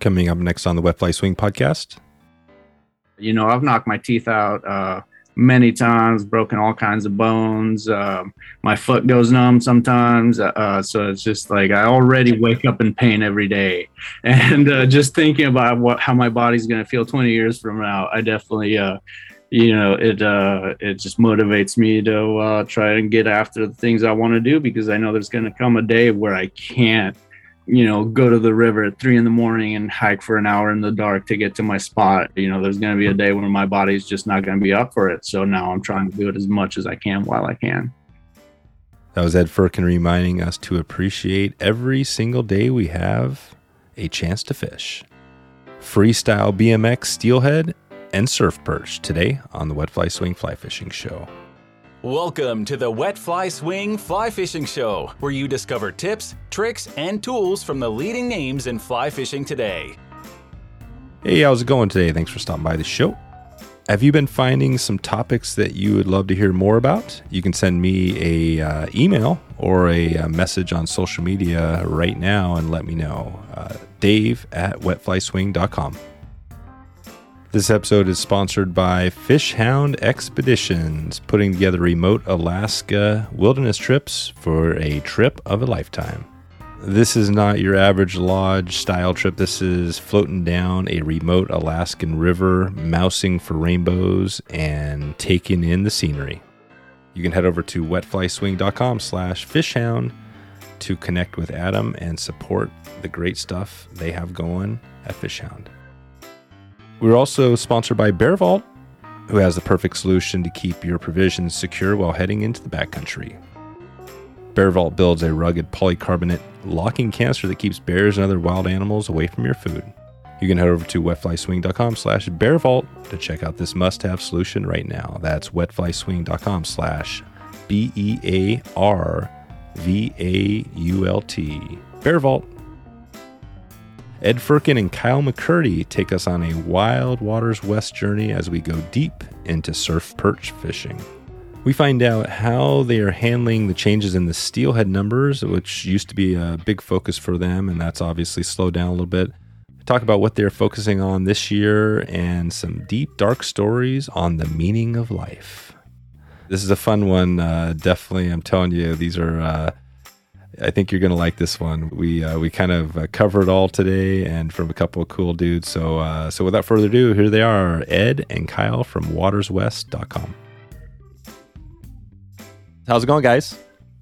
Coming up next on the Wet Fly Swing podcast. You know, I've knocked my teeth out uh, many times, broken all kinds of bones. Um, my foot goes numb sometimes. Uh, so it's just like I already wake up in pain every day. And uh, just thinking about what how my body's going to feel 20 years from now, I definitely, uh, you know, it uh, it just motivates me to uh, try and get after the things I want to do because I know there's going to come a day where I can't you know, go to the river at three in the morning and hike for an hour in the dark to get to my spot. You know, there's going to be a day when my body's just not going to be up for it. So now I'm trying to do it as much as I can while I can. That was Ed Fuhrken reminding us to appreciate every single day we have a chance to fish. Freestyle BMX, steelhead, and surf perch today on the Wet Fly Swing Fly Fishing Show. Welcome to the Wet Fly Swing Fly Fishing Show, where you discover tips, tricks, and tools from the leading names in fly fishing today. Hey, how's it going today? Thanks for stopping by the show. Have you been finding some topics that you would love to hear more about? You can send me a uh, email or a, a, uh, message on social media right now and let me know. Uh, Dave at wetflyswing.com. This episode is sponsored by Fishhound Expeditions, putting together remote Alaska wilderness trips for a trip of a lifetime. This is not your average lodge style trip. This is floating down a remote Alaskan river, mousing for rainbows, and taking in the scenery. You can head over to wetflyswing.com slash fishhound to connect with Adam and support the great stuff they have going at Fishhound. We're also sponsored by Bear Vault, who has the perfect solution to keep your provisions secure while heading into the backcountry. Bear Vault builds a rugged polycarbonate locking canister that keeps bears and other wild animals away from your food. You can head over to wetflyswing.com slash bearvault to check out this must-have solution right now. That's wetflyswing.com slash B-E-A-R-V-A-U-L-T. Bear Vault. Ed Fuhrken and Kyle McCurdy take us on a Wild Waters West journey as we go deep into surf perch fishing. We find out how they are handling the changes in the steelhead numbers, which used to be a big focus for them, and that's obviously slowed down a little bit. We talk about what they're focusing on this year and some deep, dark stories on the meaning of life. This is a fun one. Uh, definitely, I'm telling you, these are. Uh, I think you're going to like this one. We uh, we kind of uh, cover it all today, and from a couple of cool dudes. So uh, so without further ado, here they are, Ed and Kyle from WatersWest.com. How's it going, guys?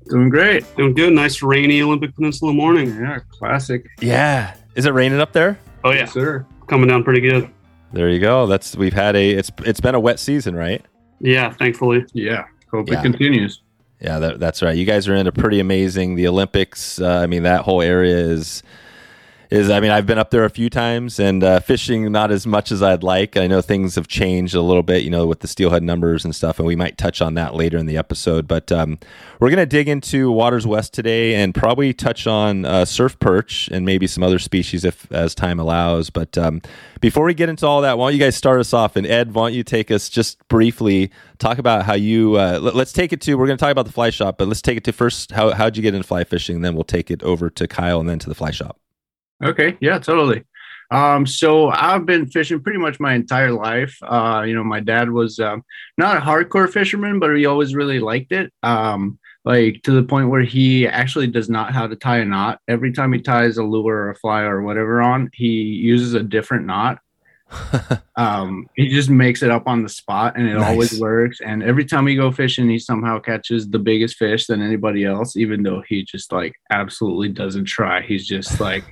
Doing great. Doing good. Nice rainy Olympic Peninsula morning. Yeah, classic. Yeah. Is it raining up there? Oh yeah, yes, sir. Coming down pretty good. There you go. That's we've had a it's it's been a wet season, right? Yeah, thankfully. Yeah. Hope Yeah. it continues. Yeah, that, that's right. You guys are into pretty amazing. The Olympics. Uh, I mean, that whole area is is. I mean, I've been up there a few times and uh, fishing not as much as I'd like. I know things have changed a little bit, you know, with the steelhead numbers and stuff, and we might touch on that later in the episode. But um, we're gonna dig into Waters West today and probably touch on uh, surf perch and maybe some other species if as time allows. But um, before we get into all that, why don't you guys start us off? And Ed, why don't you take us just briefly talk about how you? Uh, let, us take it to. We're going to talk about the fly shop, but let's take it to first. How how'd you get into fly fishing? And then we'll take it over to Kyle, and then to the fly shop. Okay. Yeah, totally. Um, so I've been fishing pretty much my entire life. Uh, you know, my dad was um, not a hardcore fisherman, but he always really liked it. Um, like to the point where he actually does not how to tie a knot. Every time he ties a lure or a fly or whatever on, he uses a different knot. um, he just makes it up on the spot and it Nice. always works. And every time we go fishing, he somehow catches the biggest fish than anybody else, even though he just like absolutely doesn't try. He's just like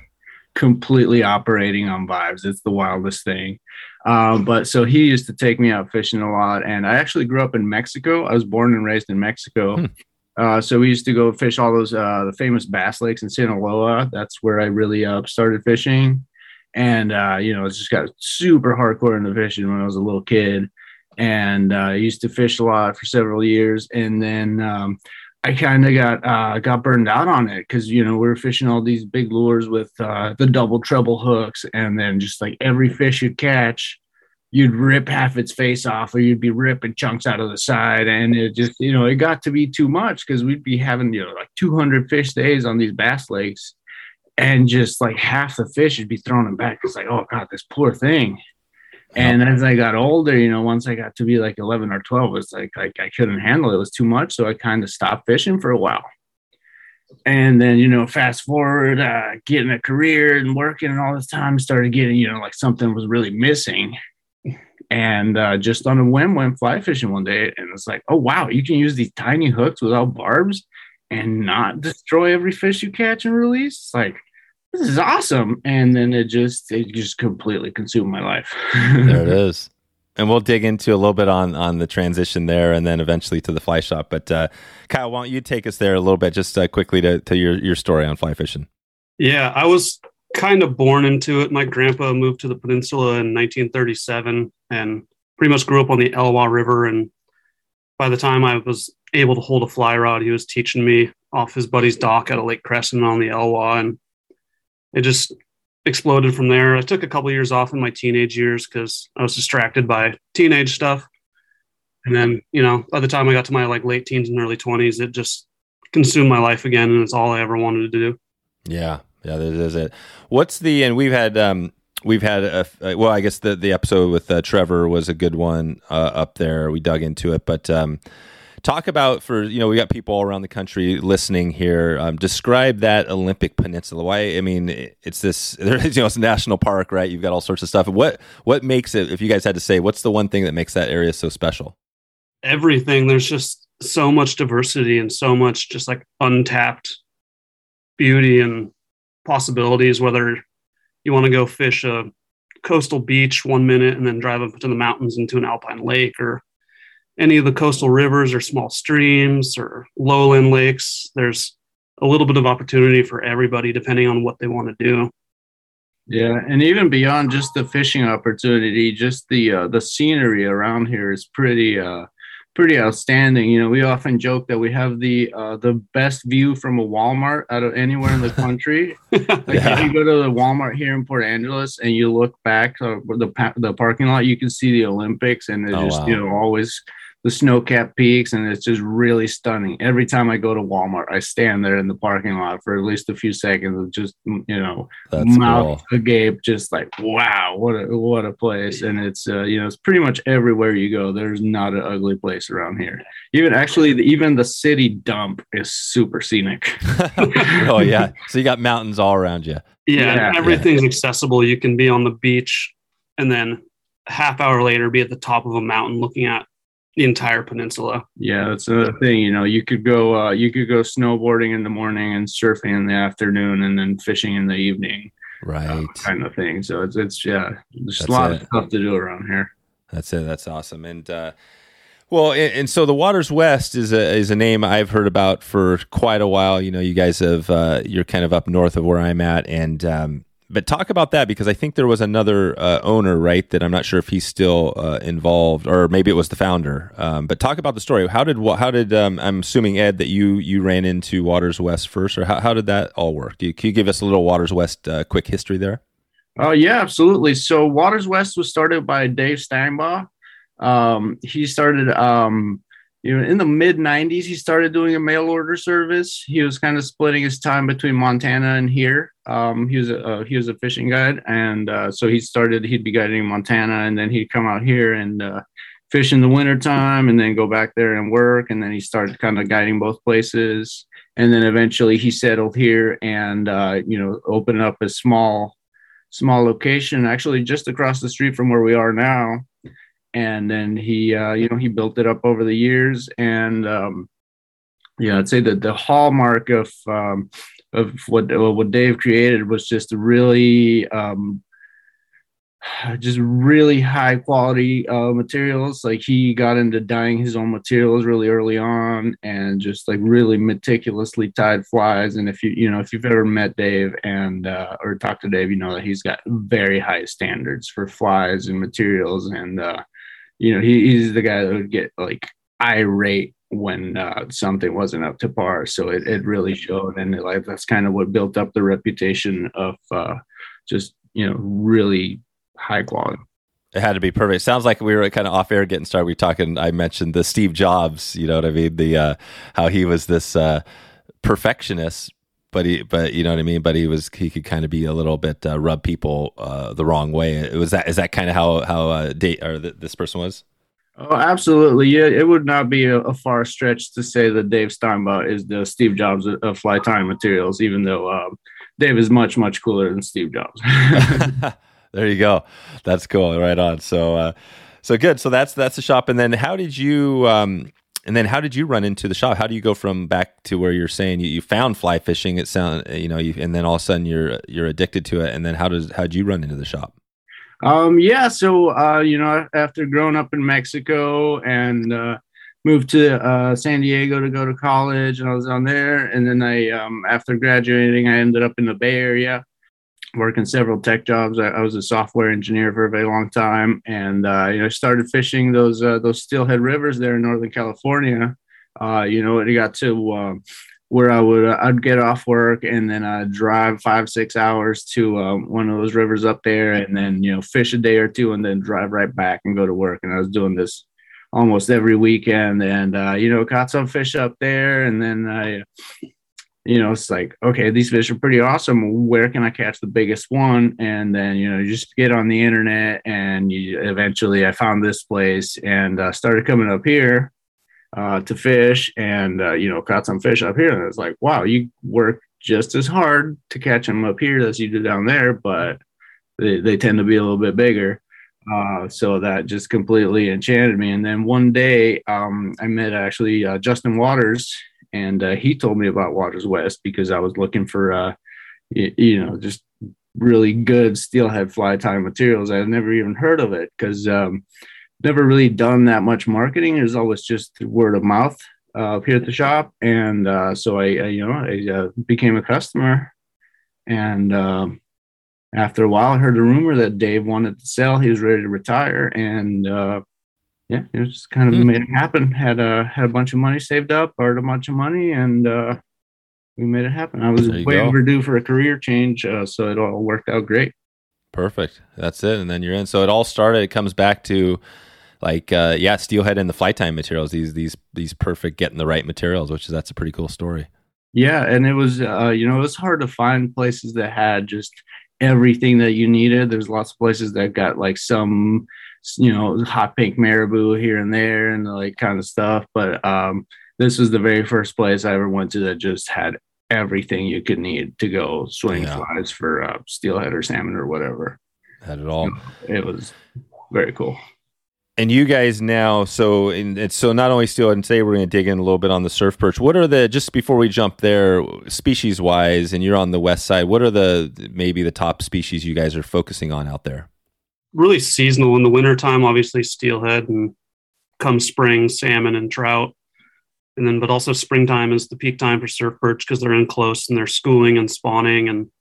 completely operating on vibes. It's the wildest thing. Um, but so he used to take me out fishing a lot. And I actually grew up in Mexico. I was born and raised in Mexico. Hmm. Uh, so we used to go fish all those uh, the famous bass lakes in Sinaloa. That's where I really uh, started fishing, and uh, you know, it's just got super hardcore into fishing when I was a little kid, and uh, I used to fish a lot for several years, and then um, I kind of got uh, got burned out on it because you know we were fishing all these big lures with uh, the double treble hooks, and then just like every fish you'd catch, you'd rip half its face off, or you'd be ripping chunks out of the side, and it just you know it got to be too much because we'd be having you know like 200 fish days on these bass lakes, and just like half the fish would be thrown them back. It's like, oh god, this poor thing. And as I got older, you know, once I got to be like 11 or 12, it's like, like I couldn't handle it. It was too much. So I kind of stopped fishing for a while. And then, you know, fast forward, uh, getting a career and working and all this time, started getting, you know, like something was really missing. And uh, just on a whim, went fly fishing one day. And it's like, oh, wow, you can use these tiny hooks without barbs and not destroy every fish you catch and release. It's like, this is awesome. And then it just it just completely consumed my life. there it is. And we'll dig into a little bit on on the transition there, and then eventually to the fly shop. But uh, Kyle, why don't you take us there a little bit, just uh, quickly to, to your your story on fly fishing? Yeah, I was kind of born into it. My grandpa moved to the peninsula in 1937, and pretty much grew up on the Elwha River. And by the time I was able to hold a fly rod, he was teaching me off his buddy's dock at a Lake Crescent on the Elwha, and it just exploded from there. I took a couple years off in my teenage years because I was distracted by teenage stuff. And then, you know, by the time I got to my like late teens and early 20s, it just consumed my life again. And it's all I ever wanted to do. Yeah. Yeah. That is it. What's the, and we've had, um, we've had a, well, I guess the, the episode with uh, Trevor was a good one uh, up there. We dug into it, but, um, talk about for you know we got people all around the country listening here. Um, describe that Olympic Peninsula. Why? I mean, it's this. you know, it's a national park, right? You've got all sorts of stuff. What what makes it? If you guys had to say, what's the one thing that makes that area so special? Everything. There's just so much diversity and so much just like untapped beauty and possibilities. Whether you want to go fish a coastal beach one minute and then drive up to the mountains into an alpine lake or any of the coastal rivers or small streams or lowland lakes. There's a little bit of opportunity for everybody depending on what they want to do. Yeah, and even beyond just the fishing opportunity, just the uh, the scenery around here is pretty uh, pretty outstanding. You know, we often joke that we have the uh, the best view from a Walmart out of anywhere in the country. like yeah. if you go to the Walmart here in Port Angeles and you look back uh, the the parking lot, you can see the Olympics, and it's oh, just wow. you know always the snow capped peaks, and it's just really stunning. Every time I go to Walmart, I stand there in the parking lot for at least a few seconds and just you know That's mouth cool. agape, just like wow, what a what a place! And it's uh, you know it's pretty much everywhere you go. There's not an ugly place around here. Even actually, the, even the city dump is super scenic. oh yeah, so you got mountains all around you. Yeah, yeah everything's yeah. accessible. You can be on the beach, and then a half hour later be at the top of a mountain looking at the entire peninsula. Yeah, that's another thing. You know, you could go uh, you could go snowboarding in the morning and surfing in the afternoon, and then fishing in the evening. Right, uh, kind of thing. So it's it's yeah, there's that's a lot it. of stuff to do around here. That's it. That's awesome. And uh, well, and, and, so the Waters West is a is a name I've heard about for quite a while. You know, you guys have uh, you're kind of up north of where I'm at, and um, but talk about that because I think there was another uh, owner, right? That I'm not sure if he's still uh, involved, or maybe it was the founder. Um, but talk about the story. How did how did um, I'm assuming Ed that you you ran into Waters West first, or how, how did that all work? You, can you give us a little Waters West uh, quick history there? Oh yeah, absolutely. So Waters West was started by Dave Steinbaugh. Um, he started um, you know, in the mid 90s, he started doing a mail order service. He was kind of splitting his time between Montana and here. Um, he was a uh, he was a fishing guide, and uh, so he started. He'd be guiding Montana, and then he'd come out here and uh, fish in the wintertime, and then go back there and work. And then he started kind of guiding both places. And then eventually he settled here and uh, you know opened up a small small location, actually just across the street from where we are now and then he uh, you know he built it up over the years. And um, yeah i'd say that the hallmark of um, of what what dave created was just really um, just really high quality uh, materials. Like he got into dyeing his own materials really early on and just like really meticulously tied flies. And if you you know if you've ever met dave and uh, or talked to dave you know that he's got very high standards for flies and materials. And uh, you know, he, he's the guy that would get like irate when uh, something wasn't up to par. So it, it really showed. And like, that's kind of what built up the reputation of uh, just, you know, really high quality. It had to be perfect. Sounds like we were kind of off air getting started. We talking. I mentioned the Steve Jobs. You know what I mean? The uh, how he was this uh, perfectionist, but he, but you know what I mean. But he was he could kind of be a little bit uh, rub people uh, the wrong way. It was that is that kind of how how uh, Dave or th- this person was. Oh, absolutely. Yeah, it would not be a, a, far stretch to say that Dave Steinbaugh is the Steve Jobs of fly tying materials, even though um, Dave is much, much cooler than Steve Jobs. there you go. That's cool. Right on. So, uh, so good. So that's that's the shop. And then how did you? Um, and then how did you run into the shop? How do you go from back to where you're saying you, you found fly fishing? It sound you know, you, and then all of a sudden you're you're addicted to it. And then how does how did you run into the shop? Um, yeah, so uh, you know, after growing up in Mexico and uh, moved to uh, San Diego to go to college, and I was on there, and then I, um, after graduating, I ended up in the Bay Area, working several tech jobs. I, I was a software engineer for a very long time, and uh, you know, started fishing those uh, those steelhead rivers there in Northern California. Uh, you know, it got to um, where I would uh, I'd get off work and then I'd drive five six hours to um, one of those rivers up there and then you know fish a day or two and then drive right back and go to work and I was doing this almost every weekend and uh, you know caught some fish up there and then I you know it's like okay these fish are pretty awesome. Where can I catch the biggest one? And then you know you just get on the internet and you eventually I found this place and uh, started coming up here uh, to fish and uh, you know caught some fish up here. And it's like wow you work just as hard to catch them up here as you do down there but they, they tend to be a little bit bigger. Uh, so that just completely enchanted me. And then one day um, i met actually uh, justin waters and uh, he told me about waters west because i was looking for uh, you, know just really good steelhead fly tying materials i had never even heard of it because um, never really done that much marketing. It was always just word of mouth uh, here at the shop, and uh, so I, I, you know, I uh, became a customer. And um, after a while, I heard a rumor that Dave wanted to sell. He was ready to retire, and uh, yeah, it was just kind of mm-hmm. made it happen. Had a had a bunch of money saved up, borrowed a bunch of money, and uh, we made it happen. I was way go. overdue for a career change, uh, so it all worked out great. Perfect. That's it. And then you're in. So it all started. It comes back to like uh, yeah, steelhead and the fly tying materials. These these these perfect getting the right materials, which is that's a pretty cool story. Yeah, and it was uh, you know it was hard to find places that had just everything that you needed. There's lots of places that got like some you know hot pink marabou here and there and like kind of stuff, but um, this was the very first place I ever went to that just had everything you could need to go swing yeah. flies for uh, steelhead or salmon or whatever. Had it all. It was very cool and you guys now, so in, so not only still, and today we're going to dig in a little bit on the surf perch. What are the just before we jump there, species wise, and you're on the west side? What are the maybe the top species you guys are focusing on out there? Really seasonal in the wintertime, obviously steelhead, and come spring, salmon and trout, and then but also springtime is the peak time for surf perch because they're in close and they're schooling and spawning and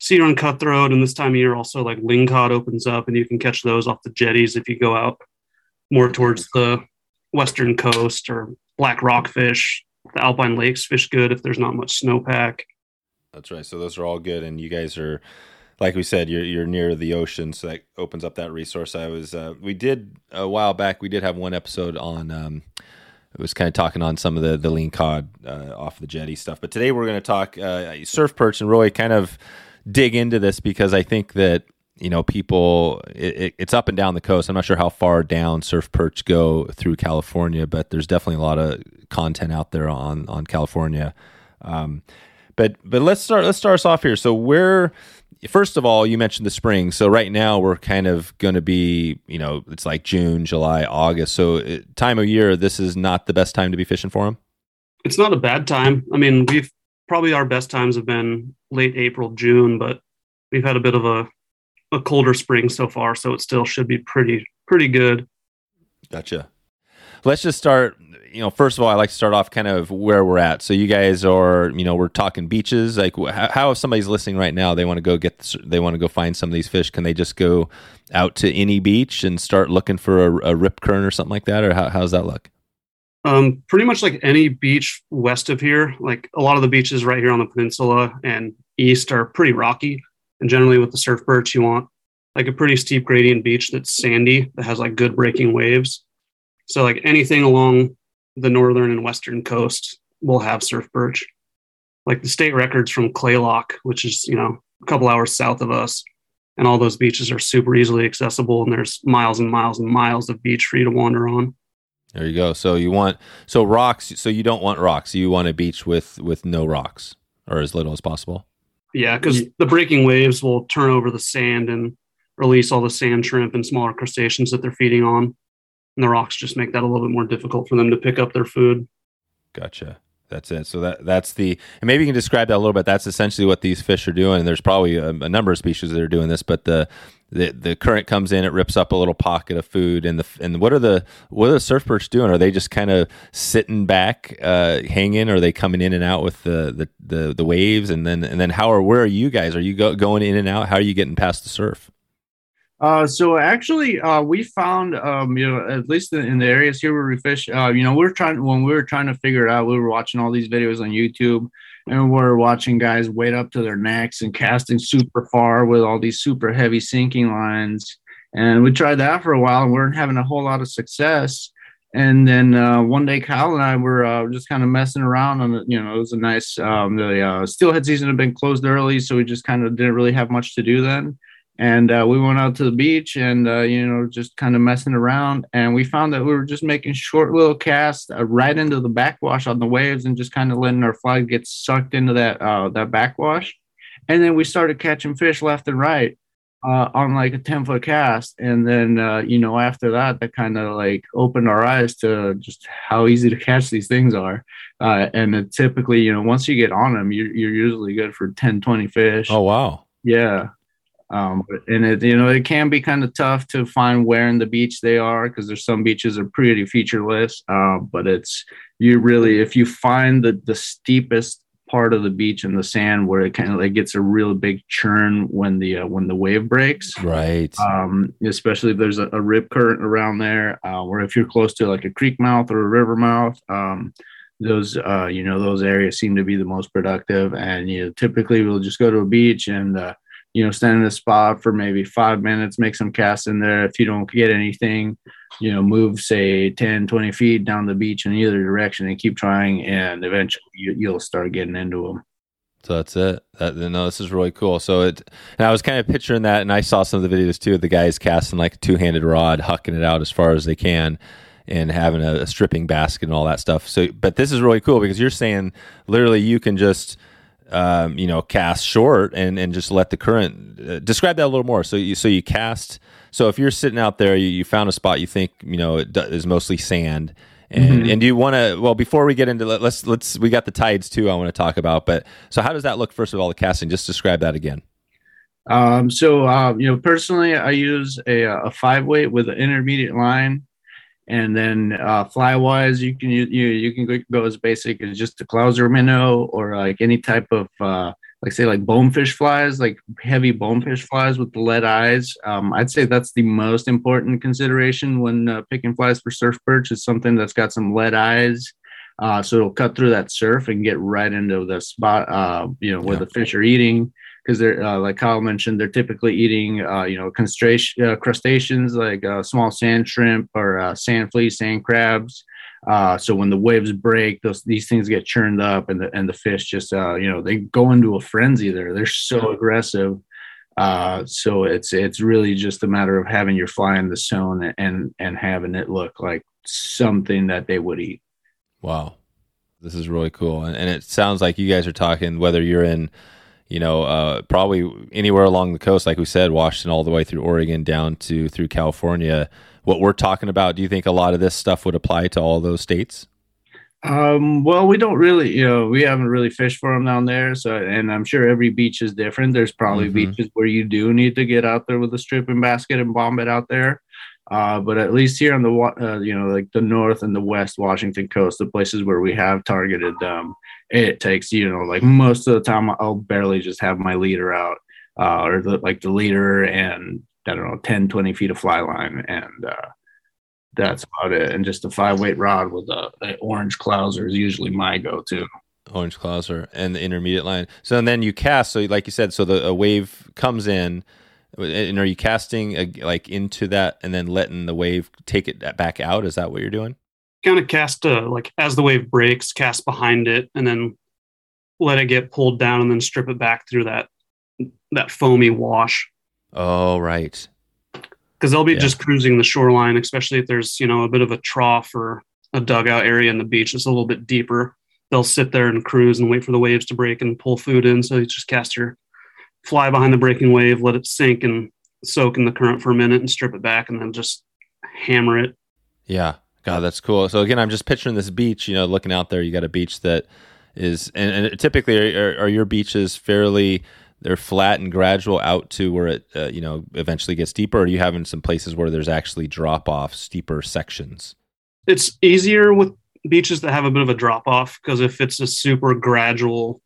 cedar and cutthroat. And this time of year also like lingcod opens up and you can catch those off the jetties if you go out more towards the western coast or black rockfish. The alpine lakes fish good if there's not much snowpack. That's right. So those are all good, and you guys are, like we said, you're you're near the ocean, so that opens up that resource. I was uh, we did a while back. We did have one episode on. Um, it was kind of talking on some of the the lingcod uh, off the jetty stuff, but today we're going to talk uh, surf perch and really kind of dig into this because I think that you know, people, it, it, it's up and down the coast. I'm not sure how far down surf perch go through California, but there's definitely a lot of content out there on on California. Um, but but let's start let's start us off here. So where first of all, you mentioned the spring. So right now we're kind of going to be, you know, it's like June, July, August. So uh, time of year, this is not the best time to be fishing for them. It's not a bad time. I mean, we've probably our best times have been late April, June, but we've had a bit of a a colder spring so far, so it still should be pretty pretty good. Gotcha. Let's just start. You know, first of all, I like to start off kind of where we're at. So you guys are, you know, we're talking beaches. Like, how if somebody's listening right now, they want to go get, they want to go find some of these fish. Can they just go out to any beach and start looking for a, a rip current or something like that, or how, how does that look? Um, pretty much like any beach west of here. Like a lot of the beaches right here on the peninsula and east are pretty rocky. And generally with the surf perch, you want like a pretty steep gradient beach that's sandy that has like good breaking waves. So like anything along the northern and western coast will have surf perch. like the state records from Kalaloch, which is you know a couple hours south of us, and all those beaches are super easily accessible, and there's miles and miles and miles of beach for you to wander on. There you go. So you want so rocks. So you don't want rocks. You want a beach with with no rocks or as little as possible. Yeah, because the breaking waves will turn over the sand and release all the sand shrimp and smaller crustaceans that they're feeding on, and the rocks just make that a little bit more difficult for them to pick up their food. Gotcha. That's it. So that that's the and maybe you can describe that a little bit. That's essentially what these fish are doing. And there's probably a, a, number of species that are doing this, but the, the the current comes in, it rips up a little pocket of food, and the and what are the what are the surf perch doing? Are they just kind of sitting back, uh, hanging? Or are they coming in and out with the, the the the waves? And then and then how are where are you guys? Are you go, going in and out? How are you getting past the surf? Uh, so actually, uh, we found, um, you know, at least in, the areas here where we fish, uh, you know, we are trying when we were trying to figure it out, we were watching all these videos on YouTube, and we are watching guys wade up to their necks and casting super far with all these super heavy sinking lines. And we tried that for a while, and we weren't having a whole lot of success. And then uh, one day, Kyle and I were uh, just kind of messing around on it. You know, it was a nice. Um, the uh, steelhead season had been closed early, so we just kind of didn't really have much to do then and uh, we went out to the beach and uh, you know just kind of messing around. And we found that we were just making short little casts uh, right into the backwash on the waves and just kind of letting our flag get sucked into that uh, that backwash. And then we started catching fish left and right uh, on like a 10 foot cast. And then uh, you know after that that kind of like opened our eyes to just how easy to catch these things are. And typically you know once you get on them you're, you're usually good for 10 20 fish. Oh wow. Yeah um, and it, you know, it can be kind of tough to find where in the beach they are because there's some beaches are pretty featureless. Uh, but it's you really, if you find the the steepest part of the beach in the sand where it kind of like gets a real big churn when the uh, when the wave breaks, right? Um, especially if there's a, a rip current around there, uh, or if you're close to like a creek mouth or a river mouth. Um, those uh, you know those areas seem to be the most productive and you know, typically we'll just go to a beach and uh, you know, stand in a spot for maybe five minutes, make some casts in there. If you don't get anything, you know, move say 10, 20 feet down the beach in either direction and keep trying. And eventually you, will start getting into them. So that's it. That, no, this is really cool. So it, and I was kind of picturing that, and I saw some of the videos too of the guys casting like a two handed rod, hucking it out as far as they can and having a, a stripping basket and all that stuff. So, but this is really cool because you're saying literally you can just, um, you know, cast short and, and just let the current uh, describe that a little more. So you, so you cast, so if you're sitting out there, you, you found a spot you think, you know, it is mostly sand and, mm-hmm. and do you want to, well, before we get into, let's, let's, we got the tides too, I want to talk about, but so how does that look? First of all, the casting, just describe that again. Um, so, uh, you know, personally, I use a, a five weight with an intermediate line and then uh, fly wise, you can you you can go as basic as just a Clouser minnow or like any type of uh, like say like bonefish flies, like heavy bonefish flies with the lead eyes. Um, I'd say that's the most important consideration when uh, picking flies for surf perch is something that's got some lead eyes. Uh, so it'll cut through that surf and get right into the spot, uh, you know, where yeah. the fish are eating because they're uh, like Kyle mentioned, they're typically eating uh, you know uh, crustaceans like uh, small sand shrimp or uh, sand fleas, sand crabs. Uh, so when the waves break, those these things get churned up, and the and the fish just you know they go into a frenzy. There, they're so aggressive. so it's it's really just a matter of having your fly in the zone and and having it look like something that they would eat. Wow, this is really cool, and, and it sounds like you guys are talking whether you're in you know, uh, probably anywhere along the coast, like we said, Washington all the way through Oregon down to through California. What we're talking about, do you think a lot of this stuff would apply to all those states? Um, well, we don't really, you know, we haven't really fished for them down there. So, and I'm sure every beach is different. There's probably mm-hmm. beaches where you do need to get out there with a stripping basket and bomb it out there. Uh, but at least here on the uh, you know like the north and the west Washington coast, the places where we have targeted, um, it takes you know like most of the time I'll barely just have my leader out uh, or the, like the leader and I don't know 10, 20 feet of fly line and uh, that's about it. And just a five weight rod with a, a orange clouser is usually my go to. Orange clouser and the intermediate line. So and then you cast. So like you said, so the wave comes in and are you casting a, like into that and then letting the wave take it back out? Is that what you're doing? Kind of cast uh, like as the wave breaks, cast behind it, and then let it get pulled down and then strip it back through that that foamy wash Oh, right. because they'll be Yeah. just cruising the shoreline, especially if there's you know a bit of a trough or a dugout area in the beach. that's a little bit deeper. They'll sit there and cruise and wait for the waves to break and pull food in. So you just cast your fly behind the breaking wave, let it sink and soak in the current for a minute, and strip it back, and then just hammer it. Yeah. God, that's cool. So again, I'm just picturing this beach. You know, looking out there, you got a beach that is, and, and typically, are, are your beaches fairly? They're flat and gradual out to where it, uh, you know, eventually gets deeper. Or are you having some places where there's actually drop off, steeper sections? It's easier with beaches that have a bit of a drop off because if it's a super gradual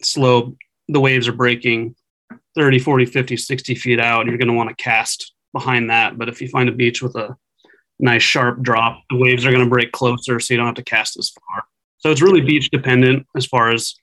slope, the waves are breaking 30, 40, 50, 60 feet out. You're going to want to cast behind that. But if you find a beach with a nice sharp drop, the waves are going to break closer so you don't have to cast as far. So it's really beach dependent as far as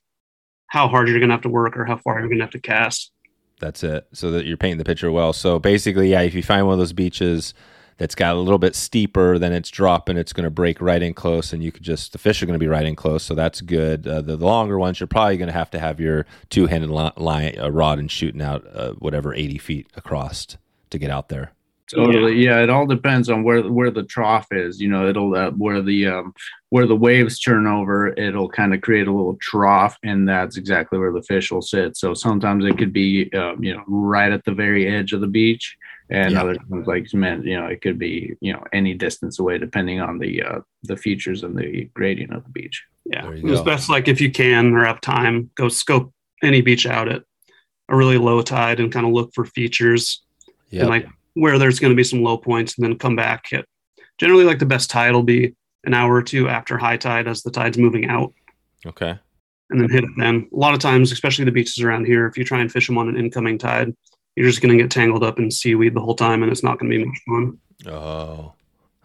how hard you're going to have to work or how far you're going to have to cast. That's it. So that you're painting the picture well. So basically, yeah, if you find one of those beaches that's got a little bit steeper, then it's dropping, it's going to break right in close, and you could just the fish are going to be right in close. So that's good. Uh, the, the longer ones, you're probably going to have to have your two handed li- line uh, rod and shooting out uh, whatever 80 feet across to get out there. Totally. Yeah. it all depends on where where the trough is. You know, it'll uh, where the um, where the waves turn over. It'll kind of create a little trough, and that's exactly where the fish will sit. So sometimes it could be um, you know right at the very edge of the beach, and Yeah. other times like you meant you know it could be you know any distance away depending on the uh, the features and the gradient of the beach. Yeah. There you It's go. best like if you can or have time, go scope any beach out at a really low tide and kind of look for features Yeah. and like where there's going to be some low points and then come back at generally like the best tide will be an hour or two after high tide as the tide's moving out okay. and then hit it then. A lot of times, especially the beaches around here, if you try and fish them on an incoming tide, you're just going to get tangled up in seaweed the whole time and it's not going to be much fun. Oh,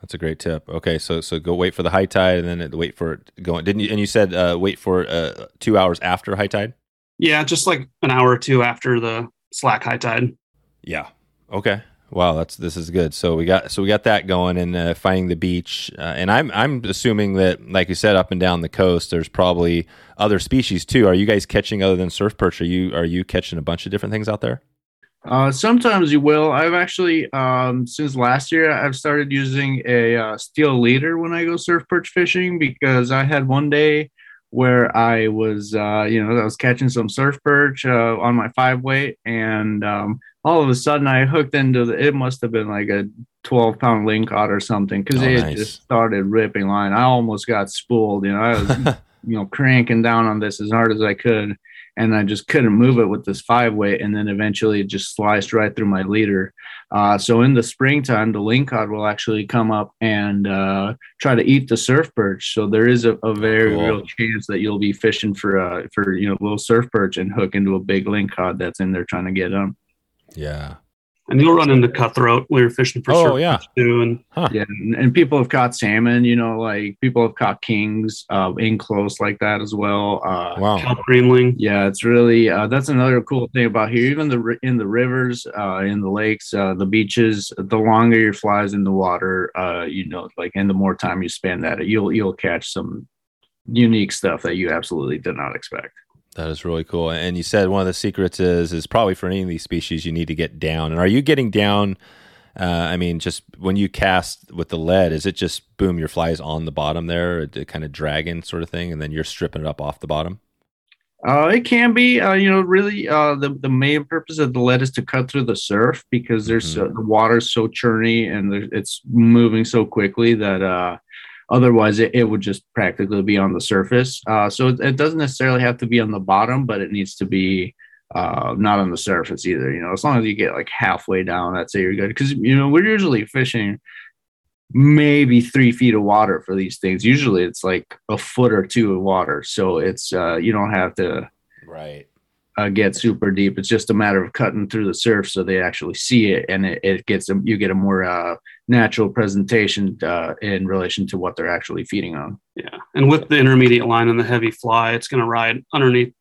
that's a great tip. Okay, so so go wait for the high tide and then it- wait for it going. Didn't you? And you said uh, wait for uh, two hours after high tide. Yeah, just like an hour or two after the slack high tide. Yeah. Okay. Wow, that's this is good. So we got so we got that going and uh, finding the beach, uh, and I'm I'm assuming that, like you said, up and down the coast, there's probably other species too. Are you guys catching other than surf perch? Are you are you catching a bunch of different things out there? Uh, sometimes you will. I've actually, um, since last year, I've started using a uh, steel leader when I go surf perch fishing because I had one day where I was, uh, you know, I was catching some surf perch uh, on my five weight, and um, all of a sudden I hooked into the. It must have been like a twelve pound lingcod or something because Oh, it nice. just started ripping line. I almost got spooled. You know, I was you know cranking down on this as hard as I could and I just couldn't move it with this five weight and then eventually it just sliced right through my leader uh, so in the springtime the lingcod will actually come up and uh, try to eat the surf perch so there is a, a very Cool. real chance that you'll be fishing for uh, for you know little surf perch and hook into a big lingcod that's in there trying to get them yeah. And you'll run into cutthroat when you're fishing for Oh, surf yeah. too. And yeah and, and people have caught salmon you know like people have caught kings uh, in close like that as well uh, Wow. greenling. Yeah, it's really uh, that's another cool thing about here. Even the in the rivers, uh, in the lakes, uh, the beaches, the longer your flies in the water, uh, you know, like and the more time you spend at it, you'll you'll catch some unique stuff that you absolutely did not expect. That is really cool. And you said one of the secrets is is probably for any of these species you need to get down. And are you getting down? Uh, I mean, just when you cast with the lead, is it just boom, your fly is on the bottom there, kind of dragging sort of thing, and then you're stripping it up off the bottom? Uh, it can be, uh, you know, really uh, the the main purpose of the lead is to cut through the surf because there's uh, the water's so churny and there, it's moving so quickly that uh, otherwise it, it would just practically be on the surface. Uh, so it, it doesn't necessarily have to be on the bottom, but it needs to be uh, not on the surface either. You know, as long as you get like halfway down, I'd say you're good. Because you know we're usually fishing maybe three feet of water for these things. Usually it's like a foot or two of water, so it's uh, you don't have to Right. Uh, get super deep. It's just a matter of cutting through the surf so they actually see it, and it, it gets a, you get a more uh, natural presentation uh, in relation to what they're actually feeding on. Yeah. And with the intermediate line and the heavy fly, it's going to ride underneath,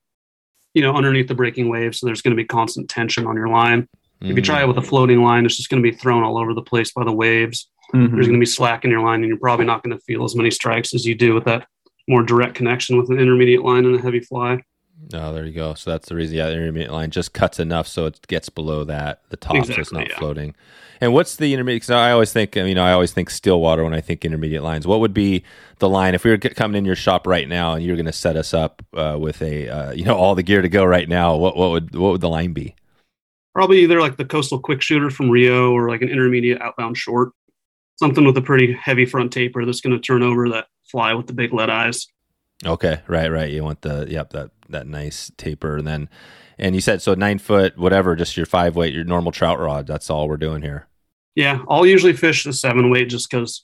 you know, underneath the breaking wave. So there's going to be constant tension on your line. If you try it with a floating line, it's just going to be thrown all over the place by the waves. Mhm. There's going to be slack in your line, and you're probably not going to feel as many strikes as you do with that more direct connection with an intermediate line and a heavy fly. Oh, there you go. So that's the reason. Yeah, the intermediate line just cuts enough so it gets below that the top, so it's not yeah. floating. And what's the intermediate? Because I always think, you know, I always think still water when I think intermediate lines. What would be the line if we were coming in your shop right now and you're going to set us up uh, with a, uh, you know, all the gear to go right now? What what would what would the line be? Probably either like the coastal quick shooter from Rio or like an intermediate outbound short. Something with a pretty heavy front taper that's going to turn over that fly with the big lead eyes. Okay, right, right. You want the yep that that nice taper, and then and you said so nine foot whatever, just your five weight, your normal trout rod. That's all we're doing here. Yeah, I'll usually fish the seven weight just because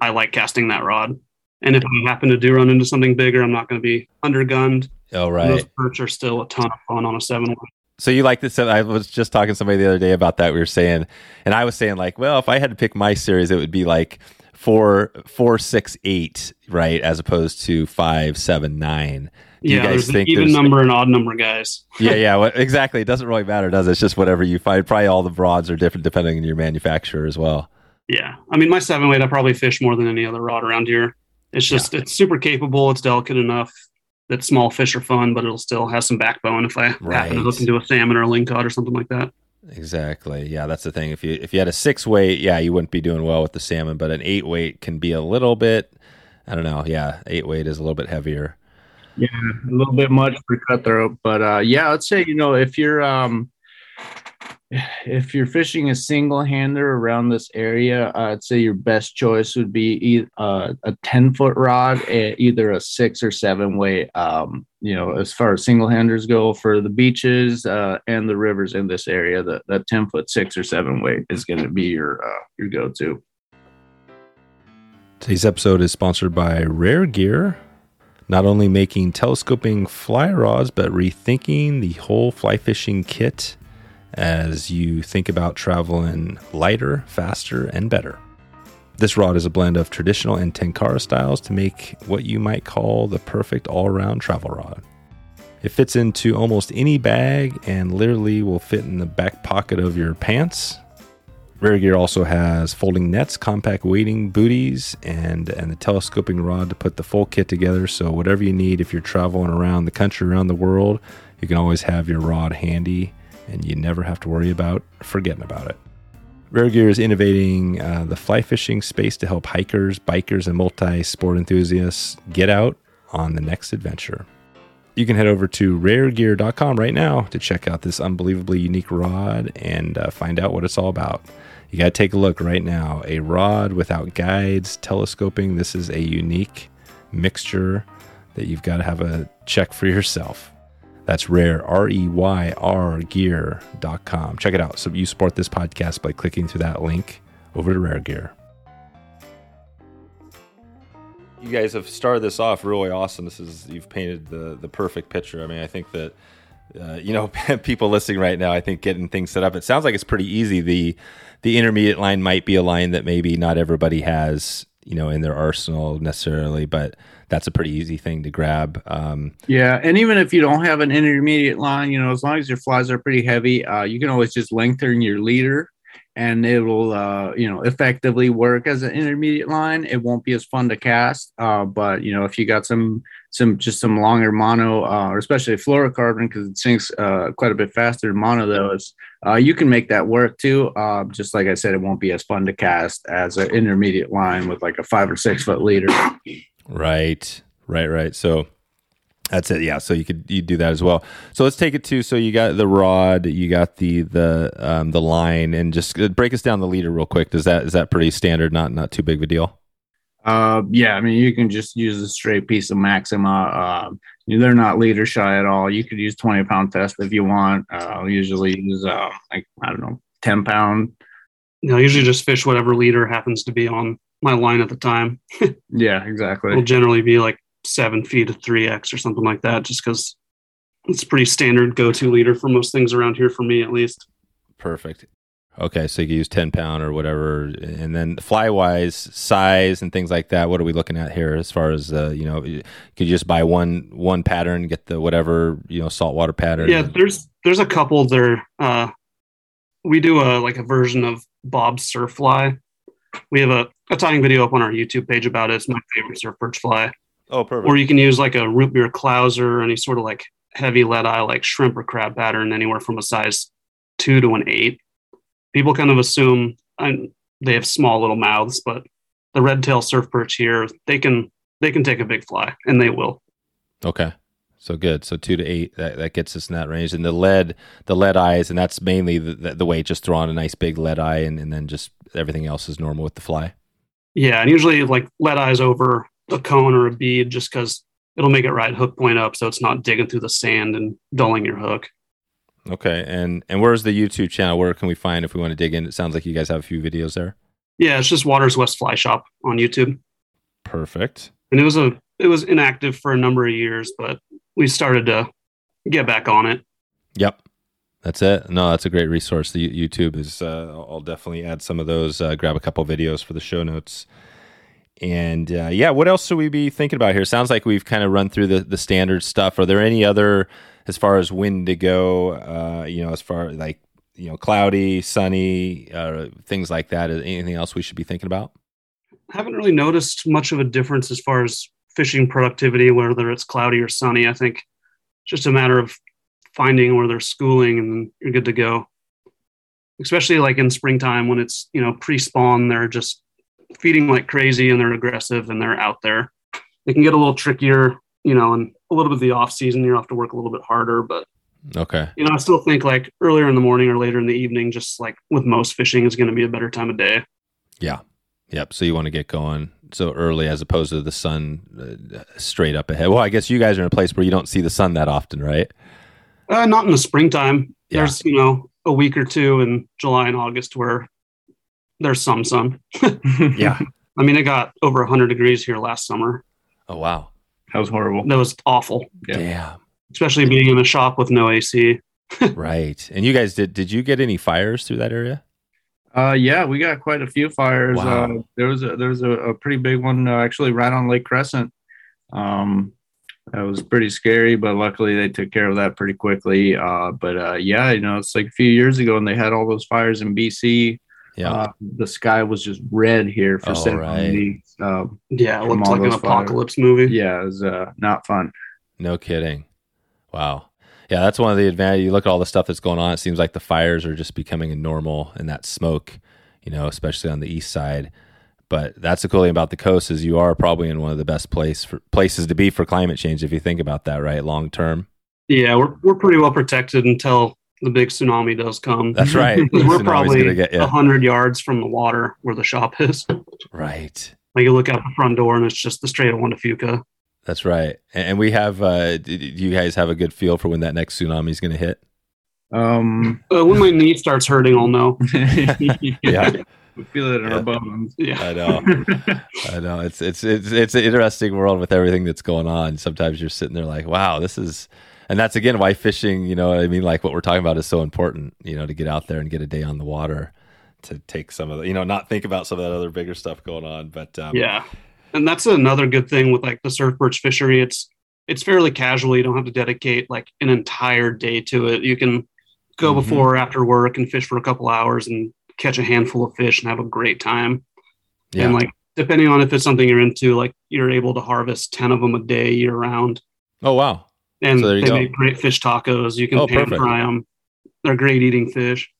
I like casting that rod. And if I happen to do run into something bigger, I'm not going to be undergunned. Oh, And right. Those perch are still a ton of fun on a seven weight. So you like this? I was just talking to somebody the other day about that. We were saying, and I was saying like, well, if I had to pick my series, it would be like four, four, six, eight, right, as opposed to five, seven, nine. Do you Yeah, guys there's an think even there's- number and odd number guys. Yeah, yeah, well, exactly. It doesn't really matter, does it? It's just whatever you find. Probably all the rods are different depending on your manufacturer as well. Yeah, I mean my seven weight I probably fish more than any other rod around here. It's just it's super capable. It's delicate enough that small fish are fun, but it'll still have some backbone if I happen to hook into a salmon or a lingcod or something like that. Exactly. Yeah, that's the thing. If you if you had a six weight, yeah, you wouldn't be doing well with the salmon, but an eight weight can be a little bit. I don't know. Yeah, eight weight is a little bit heavier. Yeah, a little bit much for cutthroat, but uh, yeah, I'd say you know if you're um, if you're fishing a single hander around this area, I'd say your best choice would be e- uh, a ten foot rod, either a six or seven weight. Um, you know, as far as single handers go for the beaches uh, and the rivers in this area, that that ten foot six or seven weight is going to be your uh, your go to. Today's episode is sponsored by Reyr Gear, not only making telescoping fly rods, but rethinking the whole fly fishing kit as you think about traveling lighter, faster, and better. This rod is a blend of traditional and Tenkara styles to make what you might call the perfect all around travel rod. It fits into almost any bag and literally will fit in the back pocket of your pants, Reyr Gear also has folding nets, compact weighting booties, and and the telescoping rod to put the full kit together. So whatever you need, if you're traveling around the country, around the world, you can always have your rod handy, and you never have to worry about forgetting about it. Reyr Gear is innovating uh, the fly fishing space to help hikers, bikers, and multi-sport enthusiasts get out on the next adventure. You can head over to reyrgear.com right now to check out this unbelievably unique rod and uh, find out what it's all about. You got to take a look right now. A rod without guides, telescoping. This is a unique mixture that you've got to have a check for yourself. That's rare, R E Y R gear.com. Check it out. So you support this podcast by clicking through that link over to Reyr Gear. You guys have started this off really awesome. This is you've painted the the perfect picture. I mean, I think that uh, you know people listening right now. I think getting things set up. It sounds like it's pretty easy. The the intermediate line might be a line that maybe not everybody has, you know, in their arsenal necessarily, but that's a pretty easy thing to grab. Um, Yeah, and even if you don't have an intermediate line, you know, as long as your flies are pretty heavy, uh, you can always just lengthen your leader, and it will, uh, you know, effectively work as an intermediate line. It won't be as fun to cast, uh, but you know, if you got some, some just some longer mono, uh, or especially fluorocarbon because it sinks uh, quite a bit faster than mono, is uh, you can make that work too. Uh, just like I said, it won't be as fun to cast as an intermediate line with like a five or six foot leader. Right, right, right. So that's it. Yeah. So you could you do that as well. So let's take it to. So you got the rod, you got the the um, the line, and just uh, break us down the leader real quick. Does that is that pretty standard? Not not too big of a deal. Uh, yeah, I mean, you can just use a straight piece of Maxima. Uh, they're not leader shy at all. You could use 20 pound test if you want. Uh, I'll usually use, uh, like, I don't know, 10 pound. You know, I usually just fish whatever leader happens to be on my line at the time. Yeah, exactly. It'll generally be like seven feet of three X or something like that, just because it's pretty standard go to leader for most things around here for me at least. Perfect. Okay, so you use ten pound or whatever, and then fly wise size and things like that. What are we looking at here as far as uh, you know? Could you just buy one one pattern, get the whatever you know saltwater pattern? Yeah, there's there's a couple there. Uh, we do a like a version of Bob's surf fly. We have a, a tying video up on our YouTube page about it. It's my favorite surf perch fly. Oh, perfect. Or you can use like a root beer clouser or any sort of like heavy lead eye, like shrimp or crab pattern, anywhere from a size two to an eight. People kind of assume and they have small little mouths, but the red tail surf perch here, they can they can take a big fly, and they will. Okay. So good. So two to eight, that, that gets us in that range. And the lead, the lead eyes, and that's mainly the, the, the weight, just throw on a nice big lead eye, and, and then just everything else is normal with the fly. Yeah, and usually like lead eyes over a cone or a bead, just because it'll make it right hook point up, so it's not digging through the sand and dulling your hook. Okay. And and where's the YouTube channel? Where can we find if we want to dig in? It sounds like you guys have a few videos there. Yeah, it's just Waters West Fly Shop on YouTube. Perfect. And it was a it was inactive for a number of years, but we started to get back on it. Yep. That's it. No, that's a great resource. The YouTube is. Uh, I'll definitely add some of those. Uh, grab a couple videos for the show notes. And uh, yeah, what else should we be thinking about here? Sounds like we've kind of run through the the standard stuff. Are there any other, as far as when to go? Uh, you know, as far like you know, cloudy, sunny, uh, things like that. Anything else we should be thinking about? I haven't really noticed much of a difference as far as fishing productivity, whether it's cloudy or sunny. I think just a matter of finding where they're schooling and you're good to go. Especially like in springtime when it's, you know, pre spawn, they're just feeding like crazy and they're aggressive and they're out there. It can get a little trickier, you know, and a little bit of the off season, you have to work a little bit harder. But, okay. You know, I still think like earlier in the morning or later in the evening, just like with most fishing, is going to be a better time of day. Yeah. Yep. So you want to get going so early as opposed to the sun uh, straight up ahead. Well, I guess you guys are in a place where you don't see the sun that often, right? Uh, not in the springtime. Yeah. There's, you know, a week or two in July and August where there's some sun. yeah. I mean, it got over 100 degrees here last summer. Oh, wow. That was horrible. That was awful. Yeah. Damn. Especially being in a shop with no AC. right. And you guys did did you get any fires through that area? Uh, yeah, we got quite a few fires. Wow. Uh, there was a there was a, a pretty big one uh, actually right on Lake Crescent. Um, that was pretty scary, but luckily they took care of that pretty quickly. Uh, but uh, yeah, you know, it's like a few years ago, and they had all those fires in BC. Yeah, uh, the sky was just red here for oh, seven right. weeks. Uh, yeah, it looked like an apocalypse fires. movie. Yeah, it was uh, not fun. No kidding. Wow yeah, that's one of the advantages. You look at all the stuff that's going on. It seems like the fires are just becoming a normal, and that smoke, you know, especially on the east side. But that's the cool thing about the coast is you are probably in one of the best place for places to be for climate change if you think about that, right? Long term. Yeah, we're we're pretty well protected until the big tsunami does come. That's right. we're probably a hundred yards from the water where the shop is. Right. Like you look out the front door and it's just the Strait of Juan de Fuca. That's right. And we have. Uh, do you guys have a good feel for when that next tsunami is going to hit? Um, uh, when my knee starts hurting, I'll know. yeah. We feel it in Yeah. our bones. Yeah. I know. I know. It's it's it's it's an interesting world with everything that's going on. Sometimes you're sitting there like, wow, this is, and that's again why fishing. You know, I mean, like what we're talking about is so important. You know, to get out there and get a day on the water, to take some of the, you know, not think about some of that other bigger stuff going on. But um, Yeah. And that's another good thing with like the surf perch fishery. It's it's fairly casual. You don't have to dedicate like an entire day to it. You can go Mhm. before or after work and fish for a couple hours and catch a handful of fish and have a great time. yeah, And like depending on if it's something you're into, like you're able to harvest 10 of them a day year round. oh wow, And So there you they go. make great fish tacos. You can Oh, pan perfect. fry them. They're great eating fish.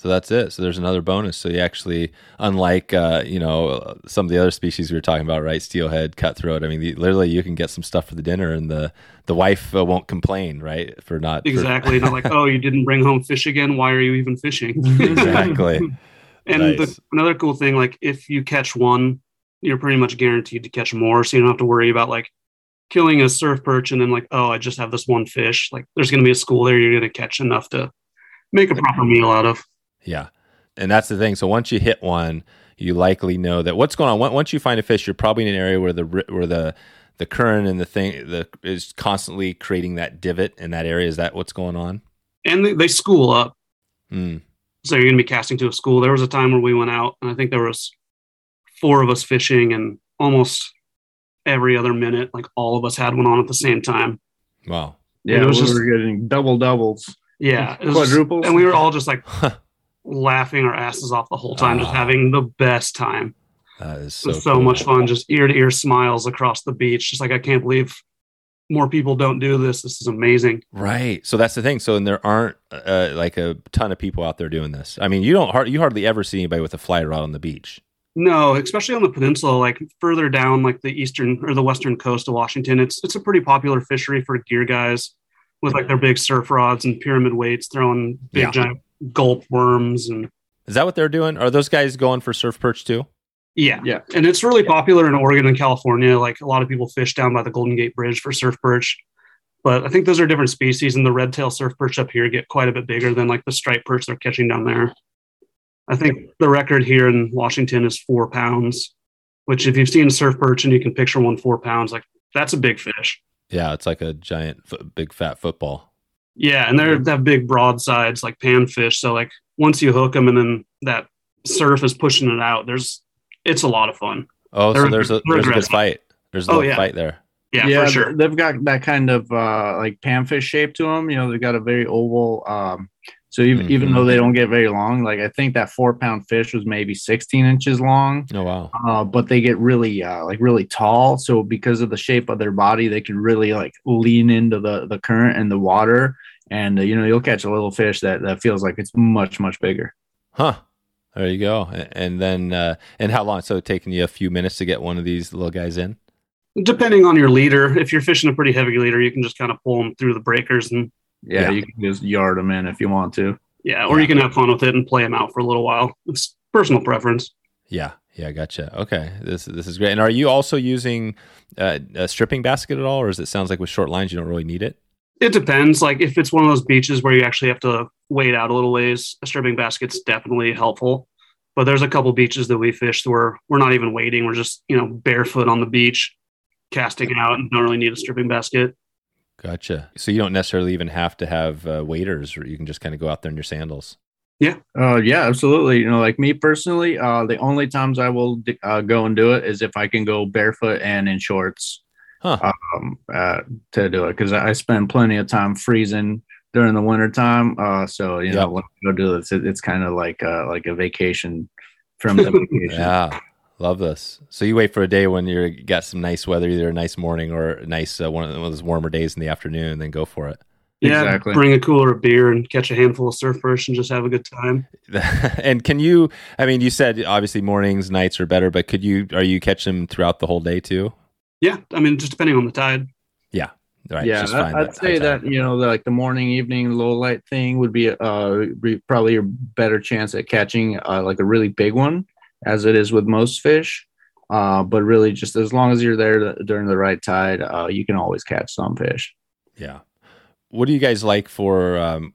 So that's it. So there's another bonus. So you actually, unlike uh, you know some of the other species we were talking about, right? Steelhead, cutthroat. I mean, the, literally, you can get some stuff for the dinner, and the the wife uh, won't complain, right? For not for- Exactly. Not like, oh, you didn't bring home fish again. Why are you even fishing? exactly. And Nice. the, another cool thing, like if you catch one, you're pretty much guaranteed to catch more. So you don't have to worry about like killing a surf perch and then like, oh, I just have this one fish. Like there's going to be a school there. You're going to catch enough to make a proper meal out of. Yeah, and that's the thing. So once you hit one, you likely know that what's going on. Once- Once you find a fish, you're probably in an area where the where the the current and the thing the is constantly creating that divot in that area. Is that what's going on? And they, they school up. Mm. So you're going to be casting to a school. There was a time where we went out and I think there was four of us fishing and almost every other minute, like all of us had one on at the same time. Wow. Yeah, It was we just- were getting double doubles. Yeah. it was- Quadruples? And we were all just like laughing our asses off the whole time, just Ah. having the best time. That is so, So, so cool. much fun, just ear to ear smiles across the beach. Just like I can't believe more people don't do this. This is amazing. Right. So that's the thing. So and there aren't uh, like a ton of people out there doing this. I mean, you don't hard, you hardly ever see anybody with a fly rod on the beach. No, especially on the peninsula, like further down, like the eastern or the western coast of Washington, it's it's a pretty popular fishery for gear guys with like their big surf rods and pyramid weights, throwing big Yeah. giant gulp worms and Is that what they're doing? Are those guys going for surf perch too? yeah, Yeah. and it's really popular in Oregon and California. Like a lot of people fish down by the Golden Gate Bridge for surf perch, but I think those are different species, and the red tail surf perch up here get quite a bit bigger than like the striped perch they're catching down there. I think the record here in Washington is four pounds, which if you've seen a surf perch and you can picture one four pounds, like that's a big fish. Yeah, it's like a giant, fo- big fat football. Yeah, and they're they have big broadsides like panfish. So like once you hook them and then that surf is pushing it out, there's it's a lot of fun. Oh, so They're- there's a there's a good fight. There's a Oh, little yeah. fight there. Yeah, for sure. They've got that kind of uh, like panfish shape to them. You know, they've got a very oval. Um, so even, Mhm. even though they don't get very long, like I think that four pound fish was maybe 16 inches long, Oh wow. uh, but they get really uh, like really tall. So because of the shape of their body, they can really like lean into the the current and the water. And uh, you know, you'll catch a little fish that that feels like it's much much bigger. Huh. There you go. A- And then uh and how long? So it taking you a few minutes to get one of these little guys in? Depending on your leader, if you're fishing a pretty heavy leader, you can just kind of pull them through the breakers and Yeah, Yeah. you can just yard them in if you want to. yeah, or Yeah. you can have fun with it and play them out for a little while. It's personal preference. Yeah. Yeah, gotcha. Okay. This this is great. And are you also using uh, a stripping basket at all or is it sounds like with short lines you don't really need it? It depends. Like if it's one of those beaches where you actually have to wade out a little ways, a stripping basket's definitely helpful. But there's a couple beaches that we fished where we're not even wading. We're just, you know, barefoot on the beach, casting out and don't really need a stripping basket. Gotcha. So you don't necessarily even have to have uh, waders or you can just kind of go out there in your sandals. Yeah, uh, yeah, absolutely. You know, like me personally, uh, the only times I will d- uh, go and do it is if I can go barefoot and in shorts Huh. um, uh, to do it because I spend plenty of time freezing during the winter time. Uh, so you Yep. know, when I go do this, it, it's kind of like uh, like a vacation from the vacation. Yeah, love this. So you wait for a day when you're got some nice weather, either a nice morning or a nice uh, one of those warmer days in the afternoon, and then go for it. Yeah, Exactly. bring a cooler of beer and catch a handful of surfers and just have a good time. and can you? I mean, you said obviously mornings, nights are better, but could you? Are you catch them throughout the whole day too? Yeah, I mean, just depending on the tide. Yeah, right. yeah, just I, I'd say that you know, the, like the morning, evening, low light thing would be uh be probably your better chance at catching uh, like a really big one, as it is with most fish. Uh, but really, just as long as you're there th- during the right tide, uh, you can always catch some fish. Yeah. What do you guys like for um,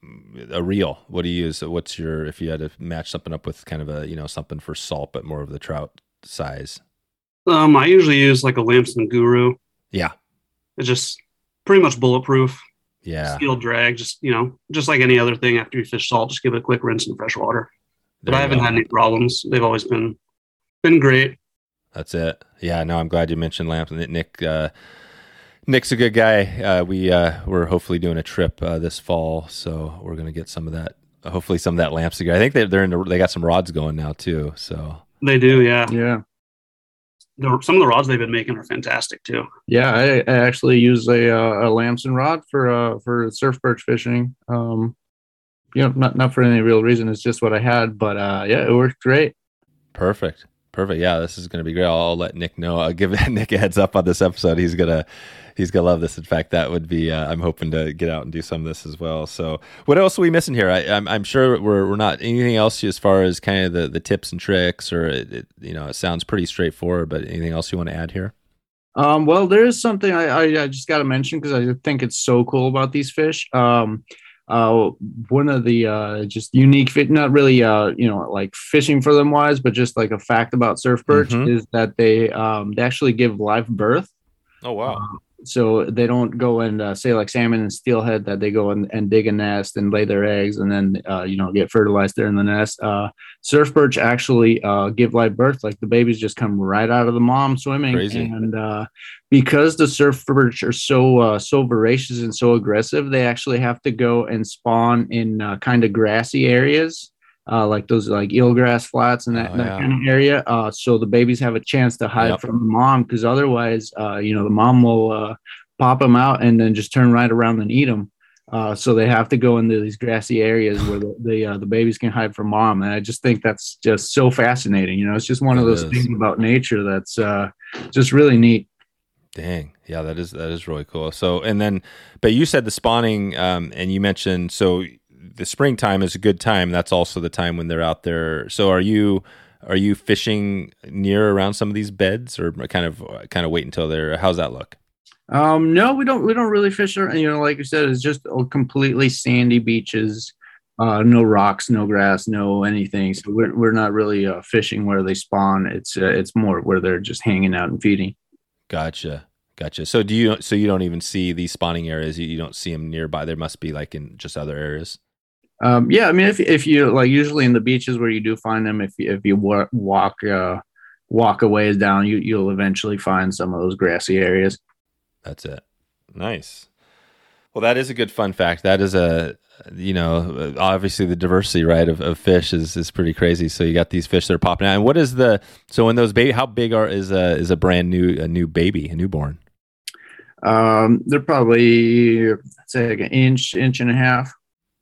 a reel? What do you use? What's your if you had to match something up with kind of a you know something for salt, but more of the trout size? Um, I usually use like a Lamson Guru. Yeah. It's just pretty much bulletproof. Yeah. Steel drag, just you know, just like any other thing. After you fish salt, just give it a quick rinse in fresh water. But I haven't go. had any problems. They've always been been great. That's it. Yeah, no, I'm glad you mentioned Lamson. Nick, uh, Nick's a good guy. Uh, we uh, we're hopefully doing a trip uh, this fall, so we're gonna get some of that. Hopefully, some of that Lamson together. I think they're they're in. The, they got some rods going now too. So They do, yeah. Yeah, The, some of the rods they've been making are fantastic too. yeah. I, I actually use a uh, a Lamson rod for uh for surf perch fishing. Um, you know, not not for any real reason. It's just what I had, but uh, yeah, it worked great. perfect, perfect. Yeah, this is gonna be great. I'll, I'll let Nick know. I'll give Nick a heads up on this episode. He's gonna he's gonna love this. In fact, that would be. Uh, I'm hoping to get out and do some of this as well. So, what else are we missing here? I, I'm I'm sure we're we're not anything else as far as kind of the the tips and tricks, or it, it, you know, it sounds pretty straightforward. But anything else you want to add here? Um, well, there is something I, I, I just got to mention because I think it's so cool about these fish. Um, uh, one of the uh, just unique fit, not really, uh, you know, like fishing for them wise, but just like a fact about surf perch Mhm. is that they um, they actually give live birth. Oh wow! So they don't go and uh, say like salmon and steelhead that they go and, and dig a nest and lay their eggs and then uh, you know get fertilized there in the nest. Uh, surf perch actually uh, give live birth, like the babies just come right out of the mom swimming. Crazy. And uh, because the surf perch are so uh, so voracious and so aggressive, they actually have to go and spawn in uh, kind of grassy areas uh, like those like eelgrass flats and that, Oh, that yeah. kind of area. Uh, so the babies have a chance to hide Yep. from the mom because otherwise, uh, you know, the mom will uh, pop them out and then just turn right around and eat them. Uh, so they have to go into these grassy areas where the the, uh, the babies can hide from mom, and I just think that's just so fascinating. You know, it's just one of those is. things about nature that's uh, just really neat. Dang. Yeah, that is that is really cool. So and then but you said the spawning um and you mentioned so the springtime is a good time. That's also the time when they're out there. So are you are you fishing near around some of these beds or kind of kind of wait until they're how's that look? Um, no, we don't. We don't really fish. Or, you know, like you said, it's just completely sandy beaches. Uh, no rocks, no grass, no anything. So we're we're not really uh, fishing where they spawn. It's uh, it's more where they're just hanging out and feeding. Gotcha. Gotcha. So do you so you don't even see these spawning areas, you, you don't see them nearby. There must be like in just other areas. Um, yeah, I mean, if if you like, usually in the beaches where you do find them, if you, if you wa- walk uh, walk a ways down, you you'll eventually find some of those grassy areas. That's it. Nice. Well, that is a good fun fact. That is a, you know, obviously the diversity, right, of, of fish is, is pretty crazy. So you got these fish that are popping out. And what is the, so when those baby, how big are, is a, is a brand new, a new baby, a newborn? Um, they're probably I'd say like an inch, inch and a half.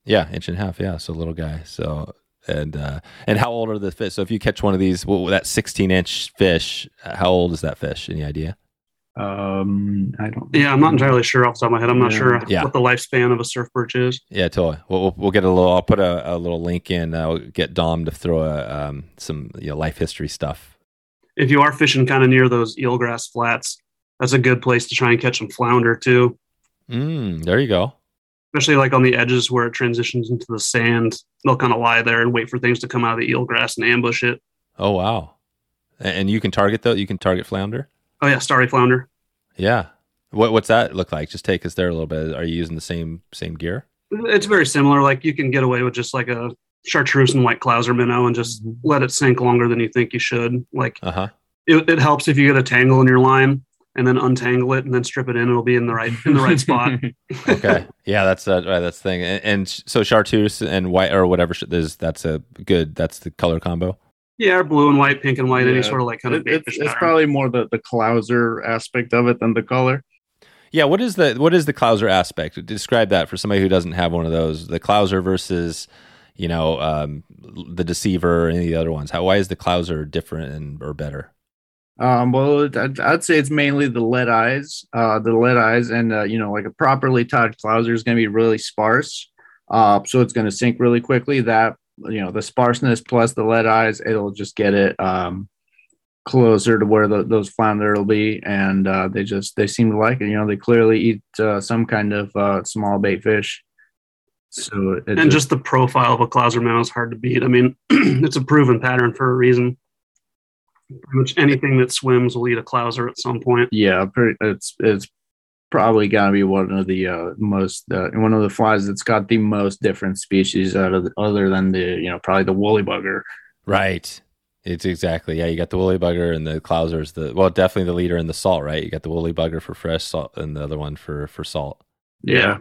Yeah. Inch and a half. Yeah. So little guy. So, and, uh, and how old are the fish? So if you catch one of these, well, that 16 inch fish, uh, how old is that fish? Any idea? Um, I don't. Yeah, I'm not entirely sure off the top of my head. I'm not Yeah. sure Yeah. what the lifespan of a surf perch is. Yeah, totally. We'll, we'll, we'll get a little. I'll put a, a little link in. Uh, we'll get Dom to throw a, um, some you know life history stuff. If you are fishing kind of near those eelgrass flats, that's a good place to try and catch some flounder too. Mm, there you go. Especially like on the edges where it transitions into the sand, they'll kind of lie there and wait for things to come out of the eelgrass and ambush it. Oh wow! And you can target though. You can target flounder. Oh yeah, starry flounder. Yeah. What what's that look like? Just take us there a little bit. Are you using the same same gear? It's very similar. Like you can get away with just like a chartreuse and white clouser minnow and just Mhm. let it sink longer than you think you should. Like Uh huh. it, it helps if you get a tangle in your line and then untangle it and then strip it in. It'll be in the right in the right spot. Okay. yeah, that's uh, right. That's the thing. And, and so chartreuse and white or whatever is that's a good. That's the color combo. Yeah, or blue and white, pink and white, any sort of like kind of It- bait it's, it's pattern. probably more the the clouser aspect of it than the color. Yeah. What is the what is the clouser aspect? Describe that for somebody who doesn't have one of those. The clouser versus, you know, um, the deceiver or any of the other ones. How why is the clouser different and or better? Um, well, I'd, I'd say it's mainly the lead eyes, uh, the lead eyes, and uh, you know, like a properly tied clouser is going to be really sparse, uh, so it's going to sink really quickly. That you know, the sparseness plus the lead eyes, it'll just get it um, closer to where the, those flounder will be, and uh, they just they seem to like it. You know, they clearly eat uh, some kind of uh, small bait fish. So it and just the profile of a clouser minnow is hard to beat. I mean, it's a proven pattern for a reason. Pretty much anything that swims will eat a clouser at some point. yeah, pretty, it's it's probably got to be one of the uh, most uh, one of the flies that's got the most different species out of the, other than the you know probably the woolly bugger. Right. It's exactly yeah. You got the woolly bugger and the clouser's the well, definitely the leader in the salt. Right. You got the woolly bugger for fresh salt and the other one for for salt. Yeah,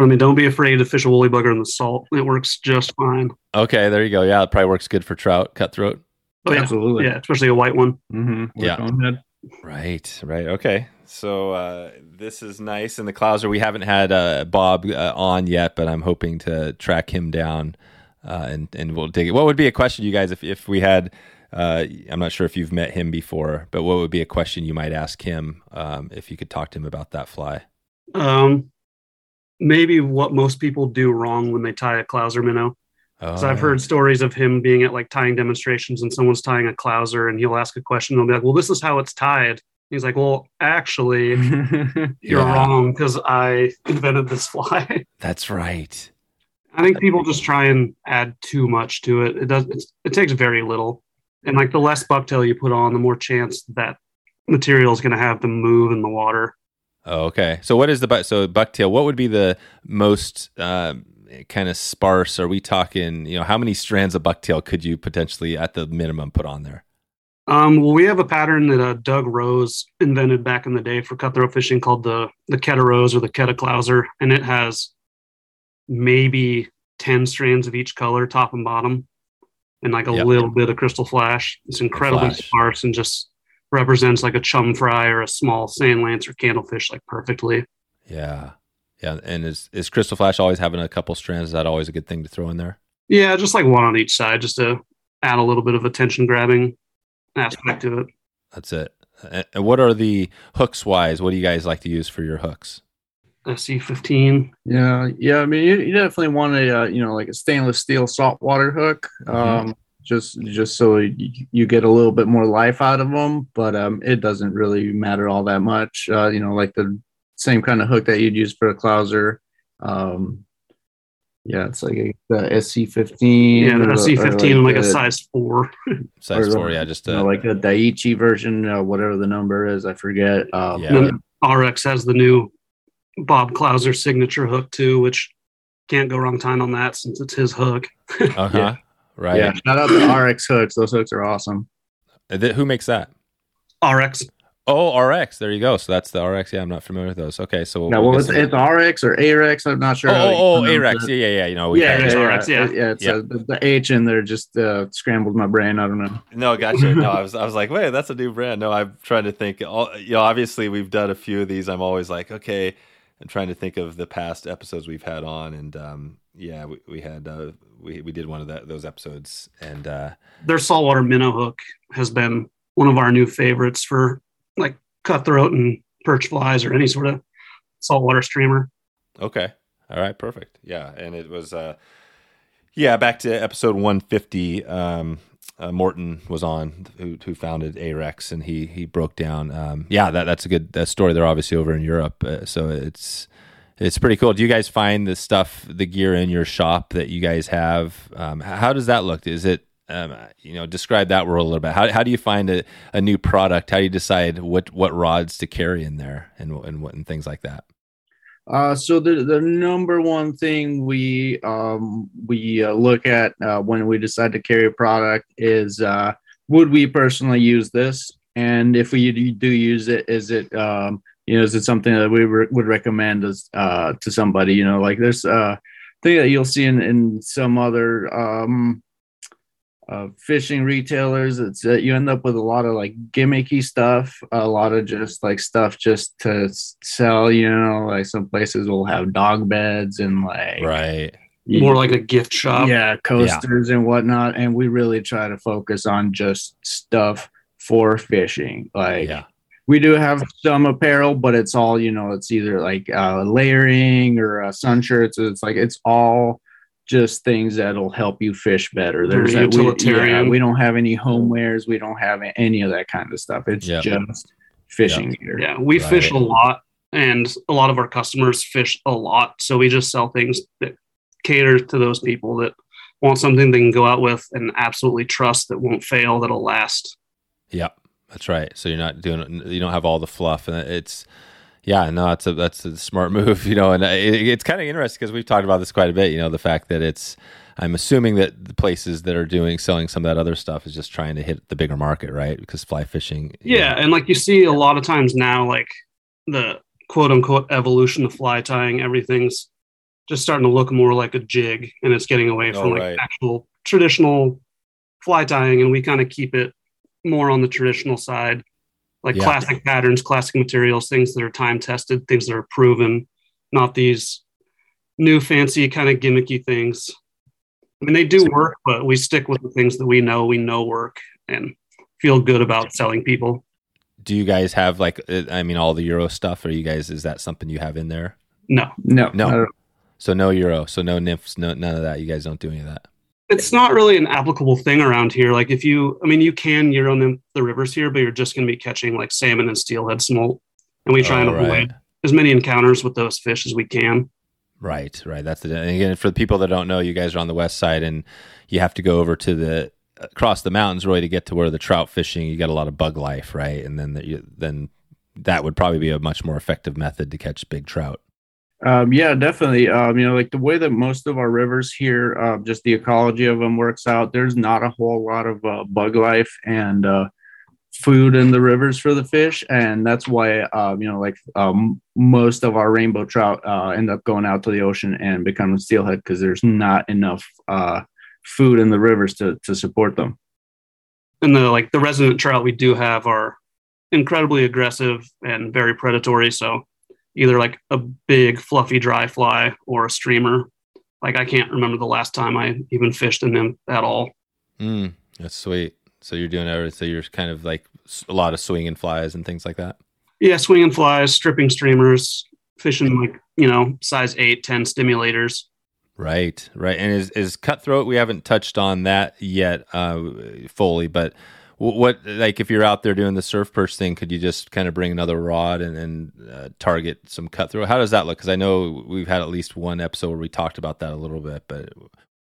I mean, don't be afraid to fish a woolly bugger in the salt. It works just fine. Okay, there you go. Yeah, it probably works good for trout, cutthroat. Oh, yeah. absolutely. Yeah, especially a white one. Mm-hmm. Yeah. ahead. Right, right. Okay. So uh, this is nice. And the clouser, we haven't had uh, Bob uh, on yet, but I'm hoping to track him down uh, and and we'll dig it. What would be a question, you guys, if if we had? Uh, I'm not sure if you've met him before, but what would be a question you might ask him um, if you could talk to him about that fly? Um, maybe what most people do wrong when they tie a clouser minnow. Oh, So I've heard stories of him being at like tying demonstrations and someone's tying a clouser and he'll ask a question and they'll be like, well, this is how it's tied. He's like, well, actually, you're Yeah. wrong because I invented this fly. That's right. I think people just try and add too much to it. It does. It's, it takes very little, and like the less bucktail you put on, the more chance that material is going to have to move in the water. Oh, okay. So what is the buck? So bucktail. What would be the most um, kind of sparse? Are we talking? You know, how many strands of bucktail could you potentially, at the minimum, put on there? Um, well, we have a pattern that uh, Doug Rose invented back in the day for cutthroat fishing called the the Keta Rose or the Keta Clouser, and it has maybe ten strands of each color, top and bottom. and like a Yep. little bit of crystal flash. It's incredibly Flash. sparse and just represents like a chum fry or a small sand lance or candlefish like perfectly. Yeah. Yeah. And is, is Crystal Flash always having a couple strands? Is that always a good thing to throw in there? Yeah, just like one on each side, just to add a little bit of attention grabbing aspect to it. That's it. And and what are the hooks wise? What do you guys like to use for your hooks? SC fifteen. Yeah, yeah. I mean, you, you definitely want a uh, you know like a stainless steel saltwater hook, Mhm. um, just just so you, you get a little bit more life out of them. But um, it doesn't really matter all that much. Uh, you know, like the same kind of hook that you'd use for a clouser. Um, yeah, it's like a, the SC fifteen. Yeah, the SC fifteen and like a the, size four. Size Or, four, yeah, just you uh, know, like a Daiichi version, uh, whatever the number is, I forget. Um, Yeah. Ahrex has the new Bob Clouser signature hook too, which can't go wrong time on that since it's his hook. uh huh, yeah. right. yeah. Shout out to Ahrex hooks; those hooks are awesome. Uh, th- who makes that? RX. Oh, RX. There you go. So that's the RX. Yeah, I'm not familiar with those. Okay, so Yeah, we'll well, it's, it's RX or ARX. I'm not sure. oh, how you oh, oh, ARX. it. Yeah, yeah, yeah. You know, we Yeah, yeah, it's yeah, RX, yeah. yeah. It's Yeah. uh, the, the H in there just uh, scrambled my brain. I don't know. No, gotcha. No, I was, I was like, wait, that's a new brand. No, I'm trying to think. All, you know, obviously we've done a few of these. I'm always like, okay, I'm trying to think of the past episodes we've had on, and um, yeah, we, we had uh, we we did one of that those episodes, and uh, Their saltwater minnow hook has been one of our new favorites for like cutthroat and perch flies or any sort of saltwater streamer. Okay. All right. Perfect. Yeah. And it was, uh, yeah, back to episode 150. Um, uh, Morten was on who, who founded Ahrex and he, he broke down, um, yeah, that, that's a good that story. They're obviously over in Europe. Uh, so it's, it's pretty cool. Do you guys find the stuff, the gear in your shop that you guys have? Um, how does that look? Is it, um, you know, describe that world a little bit. How, how do you find a, a new product? How do you decide what, what rods to carry in there and, and what, and things like that? Uh, so the the number one thing we um, we uh, look at uh, when we decide to carry a product is uh, would we personally use this, and if we do use it, is it um, you know is it something that we re- would recommend as uh, to somebody? You know, like there's a thing that you'll see in, in some other um, uh, fishing retailers. It's that you end up with a lot of like gimmicky stuff, a lot of just like stuff just to sell. You know, like some places will have dog beds and like Right. More like a gift shop. yeah, coasters and whatnot. And we really try to focus on just stuff for fishing. Like Yeah. we do have some apparel, but it's all you know. It's either like uh, layering or uh, sun shirts. It's like it's all just things that'll help you fish better. Very There's we, utilitarian. yeah, we don't have any homewares. We don't have any of that kind of stuff. It's Yep. just fishing gear. Yeah, we Right. fish a lot, and a lot of our customers fish a lot. So we just sell things that cater to those people that want something they can go out with and absolutely trust that won't fail, that'll last. Yep, that's right. So you're not doing, you don't have all the fluff, and it's, yeah, no, that's a that's a smart move, you know. And it, it's kind of interesting because we've talked about this quite a bit. You know, the fact that it's, I'm assuming that the places that are doing selling some of that other stuff is just trying to hit the bigger market, right? Because fly fishing, Yeah, know, and like you see a lot of times now, like the quote unquote evolution of fly tying, everything's just starting to look more like a jig, and it's getting away Oh, from like right. actual traditional fly tying, and we kind of keep it more on the traditional side, like Yeah. classic patterns, classic materials, things that are time tested, things that are proven, not these new fancy kind of gimmicky things. I mean, they do work, but we stick with the things that we know we know work and feel good about selling people. do you guys have like, uh, I mean, all the Euro stuff? Are you guys? Is that something you have in there? No, No, No. So no Euro, so no nymphs, no none of that. You guys don't do any of that. It's not really an applicable thing around here. Like if you, I mean, you can euro nymph the rivers here, but you're just going to be catching like salmon and steelhead smolt, and we try and Oh, avoid right. as many encounters with those fish as we can. Right, right. That's the and again for the people that don't know, you guys are on the west side, and you have to go over to the across the mountains really to get to where the trout fishing. You got a lot of bug life, right? And then the, you, then that would probably be a much more effective method to catch big trout. Um, yeah, definitely. Um, you know, like the way that most of our rivers here, uh, just the ecology of them works out. There's not a whole lot of uh, bug life and uh, food in the rivers for the fish, and that's why um, you know, like um, most of our rainbow trout uh, end up going out to the ocean and becoming steelhead because there's not enough uh, food in the rivers to to support them. And the like the resident trout we do have are incredibly aggressive and very predatory. So either like a big fluffy dry fly or a streamer. Like I can't remember the last time I even fished in them at all. Mm, that's sweet. So you're doing everything. So you're kind of like a lot of swinging flies and things like that. Yeah, swinging flies, stripping streamers, fishing like you know size eight, 10 stimulators. Right, right. And is is cutthroat? We haven't touched on that yet uh, fully, but what like if you're out there doing the surf perch thing, could you just kind of bring another rod and, then uh, target some cutthroat? How does that look? Because I know we've had at least one episode where we talked about that a little bit, but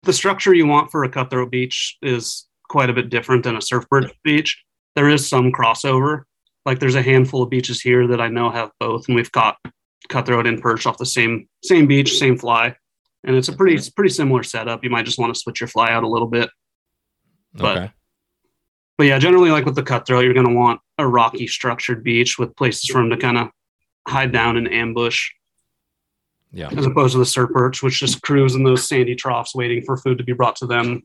the structure you want for a cutthroat beach is quite a bit different than a surf perch beach. There is some crossover. Like there's a handful of beaches here that I know have both, and we've caught cutthroat and perch off the same same beach, same fly, and it's a pretty it's pretty similar setup. You might just want to switch your fly out a little bit, but okay. But yeah, generally like with the cutthroat, you're going to want a rocky structured beach with places for them to kind of hide down and ambush, Yeah. as opposed to the surf perch, which just cruise in those sandy troughs waiting for food to be brought to them.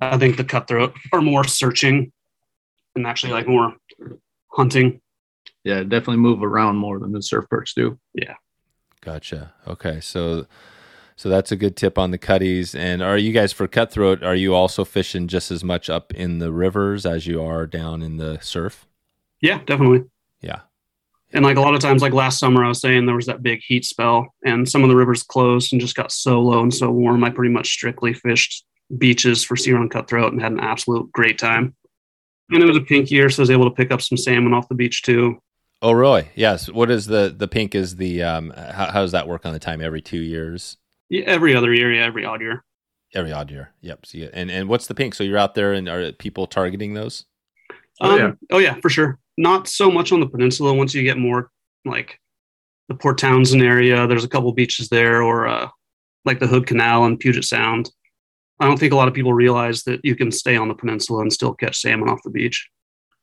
I think the cutthroat are more searching and actually like more hunting. Yeah, definitely move around more than the surf perch do. Yeah. Gotcha. Okay. So so that's a good tip on the cutties. And are you guys for cutthroat, are you also fishing just as much up in the rivers as you are down in the surf? Yeah, definitely. Yeah. And like a lot of times, like last summer, I was saying there was that big heat spell, and some of the rivers closed and just got so low and so warm. I pretty much strictly fished beaches for sea run cutthroat and had an absolute great time. And it was a pink year, so I was able to pick up some salmon off the beach too. Oh, really? Yes. What is the the pink? Is the um? How, how does that work on the time? Every two years? Yeah, every other year, yeah, every odd year. Every odd year. Yep. See it. And and what's the pink? So you're out there, and are people targeting those? Oh, Um, yeah. oh yeah, for sure. Not so much on the peninsula. Once you get more like the Port Townsend area, there's a couple beaches there, or uh, like the Hood Canal and Puget Sound. I don't think a lot of people realize that you can stay on the peninsula and still catch salmon off the beach.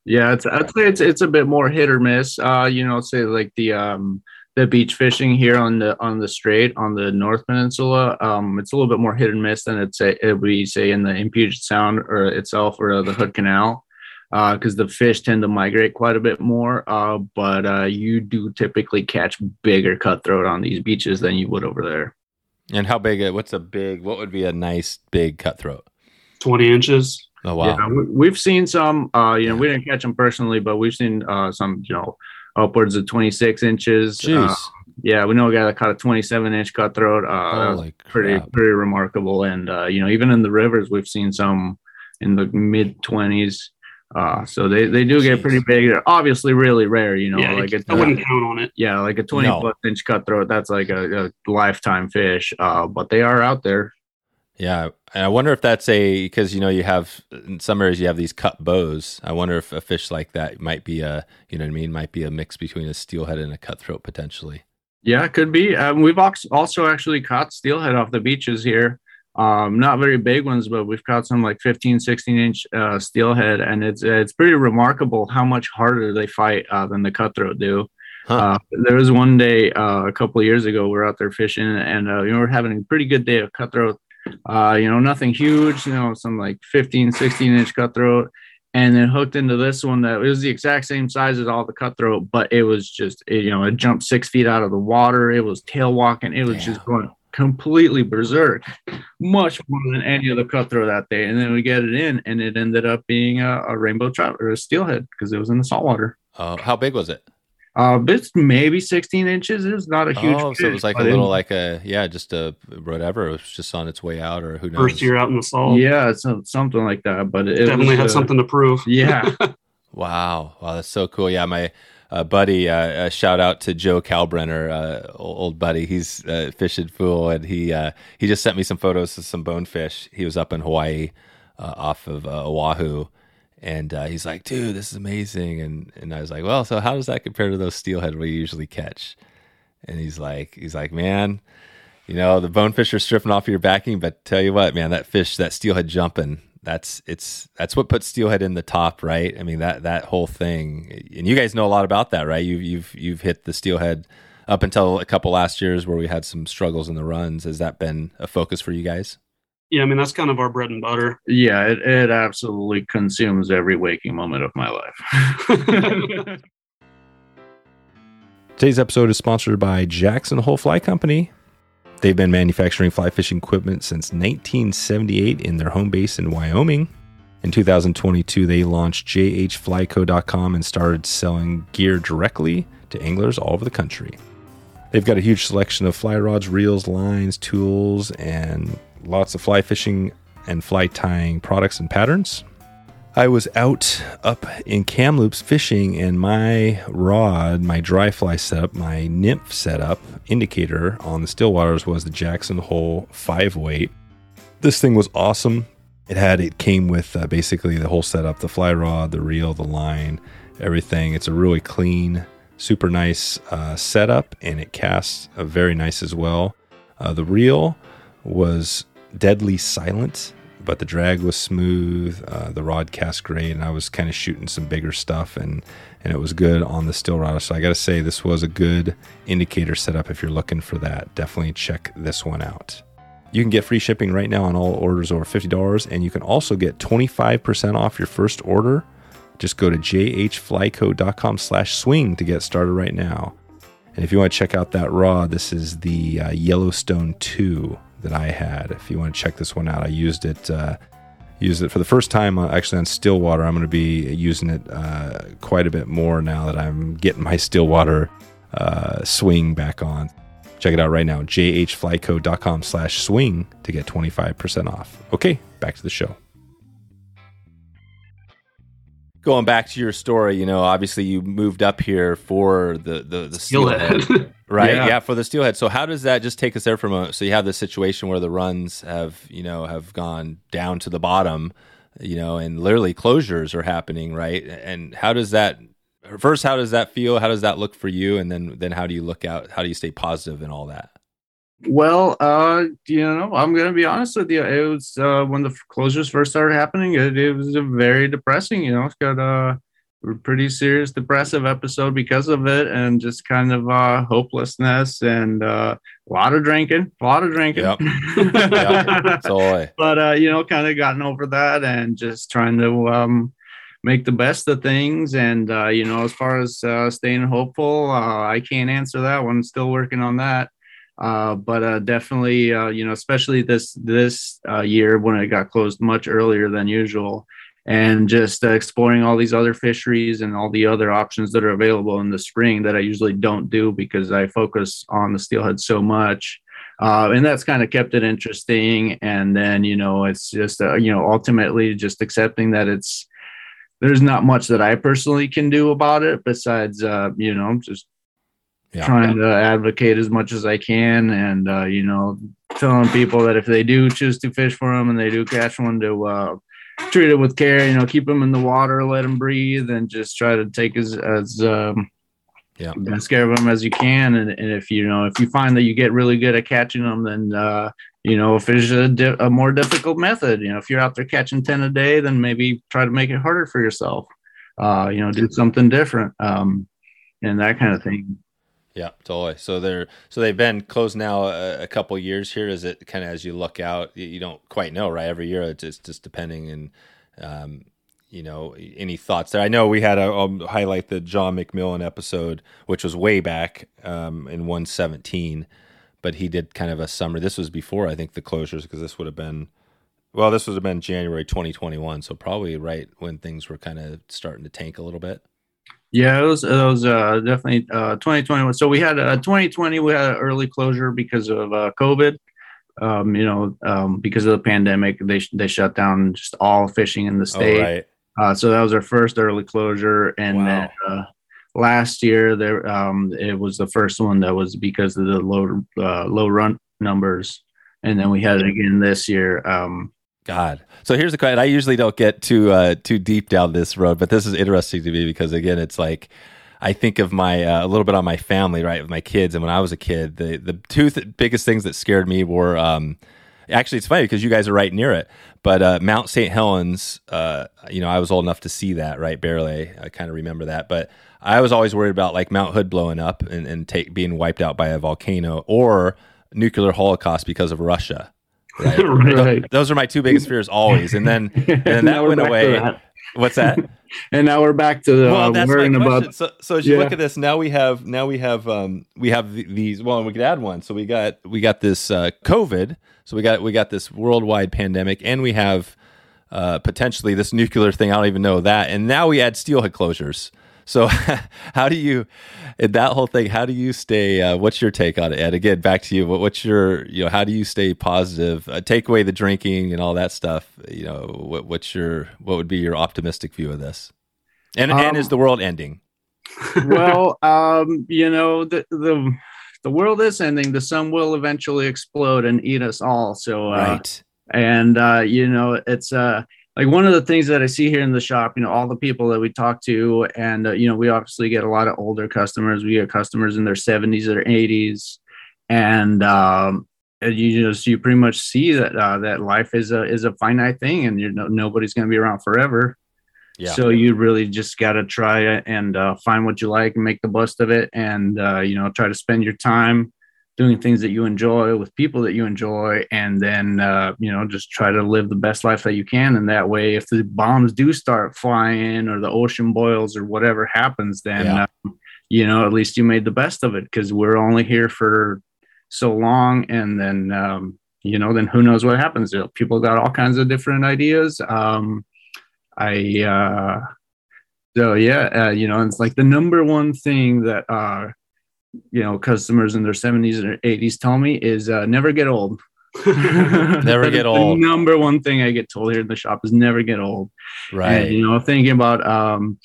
Yeah, it's I'd say it's it's a bit more hit or miss. Uh, you know, say like the um the beach fishing here on the on the strait on the North Peninsula. Um, it's a little bit more hit and miss than it's a, it would be say in the in Puget Sound or itself or the Hood Canal. Because the fish tend to migrate quite a bit more, uh, but uh, you do typically catch bigger cutthroat on these beaches than you would over there. And how big? What's a big? What would be a nice big cutthroat? 20 inches. Oh wow. Yeah, we, we've seen some. Uh, you know, we didn't catch them personally, but we've seen uh, some. You know, upwards of 26 inches. Jeez. Uh, yeah, we know a guy that caught a 27 inch cutthroat. Uh, Holy pretty crap. pretty remarkable. And uh, you know, even in the rivers, we've seen some in the mid 20s. Uh, so they, they do get pretty big. They're obviously really rare. You know, yeah, like it's I wouldn't count on it. yeah, like a 20 No. plus inch cutthroat. That's like a, a lifetime fish. Uh, but they are out there. Yeah, and I wonder if that's a because you know you have in some areas you have these cut bows. I wonder if a fish like that might be a you know what I mean might be a mix between a steelhead and a cutthroat potentially. Yeah, it could be. Um, we've also actually caught steelhead off the beaches here. Um, not very big ones, but we've caught some like 15, 16 inch uh, steelhead, and it's it's pretty remarkable how much harder they fight uh, than the cutthroat do. Huh. Uh, there was one day uh, a couple of years ago we are out there fishing, and uh, you know, we we're having a pretty good day of cutthroat. Uh, you know, nothing huge, you know, some like 15, 16 inch cutthroat, and then hooked into this one that was the exact same size as all the cutthroat, but it was just, it, you know, it jumped six feet out of the water. It was tail walking. It was just going completely berserk, much more than any other cutthroat that day. And then we get it in, and it ended up being a, a rainbow trout or a steelhead because it was in the saltwater. Uh, how big was it? Uh, it's maybe 16 inches. It's not a huge. oh, so it was like a little it- like a yeah, just a whatever. It was just on its way out, or who knows? First year out in the salt. Yeah, it's a- something like that. But it Definitely had uh, something to prove. Yeah. Wow, wow, that's so cool. Yeah, my uh, buddy, uh, uh, shout out to Joe Kalbrenner, uh, old old buddy. He's uh, fishing fool, and he uh, he just sent me some photos of some bonefish. He was up in Hawaii, uh, off of uh, Oahu, and uh, he's like, "Dude, this is amazing." And and I was like, "Well, so how does that compare to those steelhead we usually catch?" And he's like, he's like, "Man." You know the bonefish are stripping off your backing, but tell you what, man, that fish, that steelhead jumping, that's it's that's what puts steelhead in the top, right? I mean that that whole thing, and you guys know a lot about that, right? You've you've you've hit the steelhead up until a couple last years where we had some struggles in the runs. Has that been a focus for you guys? Yeah, I mean that's kind of our bread and butter. Yeah, it, it absolutely consumes every waking moment of my life. Today's episode is sponsored by Jackson Hole Fly Company. They've been manufacturing fly fishing equipment since 1978 in their home base in Wyoming. In 2022, they launched jhflyco.com and started selling gear directly to anglers all over the country. They've got a huge selection of fly rods, reels, lines, tools, and lots of fly fishing and fly tying products and patterns. I was out up in Kamloops fishing, and my rod, my dry fly setup, my nymph setup indicator on the still waters was the Jackson Hole five weight. This thing was awesome. It had it came with uh, basically the whole setup, the fly rod, the reel, the line, everything. It's a really clean, super nice uh, setup, and it casts uh, very nice as well. Uh, the reel was deadly silent but the drag was smooth. Uh, the rod cast great, and I was kind of shooting some bigger stuff, and and it was good on the still rod. So I got to say, this was a good indicator setup if you're looking for that. Definitely check this one out. You can get free shipping right now on all orders over $50, and you can also get 25% off your first order. Just go to jhflyco.com slash swing to get started right now. And if you want to check out that raw, this is the uh, Yellowstone 2 that I had. If you want to check this one out, I used it. Uh, used it for the first time uh, actually on Stillwater. I'm going to be using it uh, quite a bit more now that I'm getting my Stillwater uh, swing back on. Check it out right now, jhflyco.com slash swing to get 25% off. Okay, back to the show going back to your story, you know, obviously you moved up here for the the, the steelhead, steelhead right? Yeah. yeah. for the steelhead. So how does that just take us there from a? So you have the situation where the runs have you know have gone down to the bottom, you know, and literally closures are happening, right? And how does that? First, how does that feel? How does that look for you? And then then how do you look out? How do you stay and all that? Well, uh, you know, I'm gonna be honest with you. It was uh, when the closures first started happening. It, it was very depressing. You know, it's got a pretty serious depressive episode because of it, and just kind of uh, hopelessness and uh, a lot of drinking, a lot of drinking. Yep. yep. But uh, you know, kind of gotten over that and just trying to um, make the best of things. And uh, you know, as far as uh, staying hopeful, uh, I can't answer that one. Still working on that. Uh, but uh, definitely, uh, you know, especially this this uh, year when it got closed much earlier than usual, and just uh, exploring all these other fisheries and all the other options that are available in the spring that I usually don't do because I focus on the steelhead so much. Uh, and that's kind of kept it interesting. And then, you know, it's just, you know, ultimately just accepting that it's, there's not much that I personally can do about it besides, you know, just yeah. trying to advocate as much as I can, and uh, you know, telling people that if they do choose to fish for them and they do catch one, to uh, treat it with care. You know, keep them in the water, let them breathe, and just try to take as as um, yeah best care of them as you can. And, and if you know if you find that you get really good at catching them, then uh, you know if there's a, di- a more difficult method, you know, if you're out there catching ten a day, then maybe try to make it harder for yourself. Uh, you know, do something different. Um, and that kind of thing. Yeah, totally. So they're so they've been closed now a, a couple years here. Is it kind of as you look out, you don't quite know, right? Every year, it's just, just depending and um, you know any thoughts there. I know we had a um, highlight the John McMillan episode, which was way back um, in 117, but he did kind of a summer. This was before I think the closures because this would have been well, this would have been January 2021, so probably right when things were kind of starting to tank a little bit. Yeah, it was it was uh, definitely uh, 2021. So we had a uh, 2020. We had an early closure because of uh, COVID. Um, you know, um, because of the pandemic, they they shut down just all fishing in the oh, state. Oh, right. uh, so that was our first early closure, and wow. then uh, last year there um, it was the first one that was because of the low uh, low run numbers, and then we had it again this year. Um, God. So here's the question. I usually don't get too uh, too deep down this road, but this is interesting to me because again, it's like I think of my uh, a little bit on my family, right, with my kids. And when I was a kid, the the two th- biggest things that scared me were um, actually it's funny because you guys are right near it, but uh, Mount St. Helens. Uh, you know, I was old enough to see that, right? Barely, I kind of remember that, but I was always worried about like Mount Hood blowing up and, and take being wiped out by a volcano or nuclear holocaust because of Russia Right. Right. Those are my two biggest fears always. And then and then that went away. that. What's that? And now we're back to the well, uh, that's worrying about so, so as you Yeah. look at this, now we have now we have um, we have th- these. Well, and we could add one. So we got we got this uh, COVID. So we got we got this worldwide pandemic, and we have uh, potentially this nuclear thing. I don't even know that. And now we add steelhead closures. So how do you in that whole thing? How do you stay? Uh, what's your take on it? Ed? again, back to you. What, what's your you know? How do you stay positive? Uh, take away the drinking and all that stuff. You know, what, what's your what would be your optimistic view of this? And and Um, is the world ending? well, um, you know, the, the the world is ending. The sun will eventually explode and eat us all. So, uh, right. and uh, you know, it's uh, like one of the things that I see here in the shop. You know, all the people that we talk to, and uh, you know, we obviously get a lot of older customers. We get customers in their seventies or eighties, and um, you just you pretty much see that uh, that life is a is a finite thing, and you know nobody's going to be around forever. Yeah. So you really just got to try and uh, find what you like and make the best of it, and uh, you know try to spend your time doing things that you enjoy with people that you enjoy, and then uh, you know just try to live the best life that you can. And that way, if the bombs do start flying or the ocean boils or whatever happens, then Yeah. um, you know at least you made the best of it because we're only here for so long, and then um, you know then who knows what happens? You know, people got all kinds of different ideas. Um, I uh so yeah, uh, you know, it's like the number one thing that uh you know customers in their 70s or 80s tell me is uh, never get old. Never get old. The number one thing I get told here in the shop is never get old. Right. And, you know, thinking about um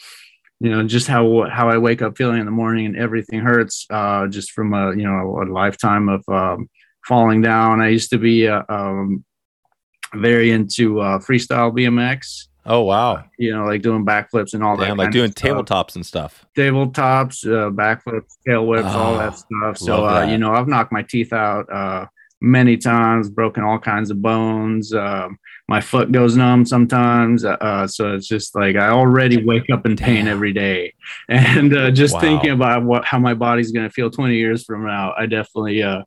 you know just how how I wake up feeling in the morning and everything hurts uh just from a you know a lifetime of um falling down. I used to be uh, um very into uh freestyle BMX oh wow. you know, like doing backflips and all that. Like doing tabletops and stuff. tabletops, uh, backflips, tail whips, all Oh, that stuff. So, uh, that. you know, I've knocked my teeth out uh, many times, broken all kinds of bones. Um, my foot goes numb sometimes. Uh, so it's just like I already wake up in pain Damn. every day, and uh, just Wow. thinking about what how my body's going to feel 20 years from now, I definitely. Uh,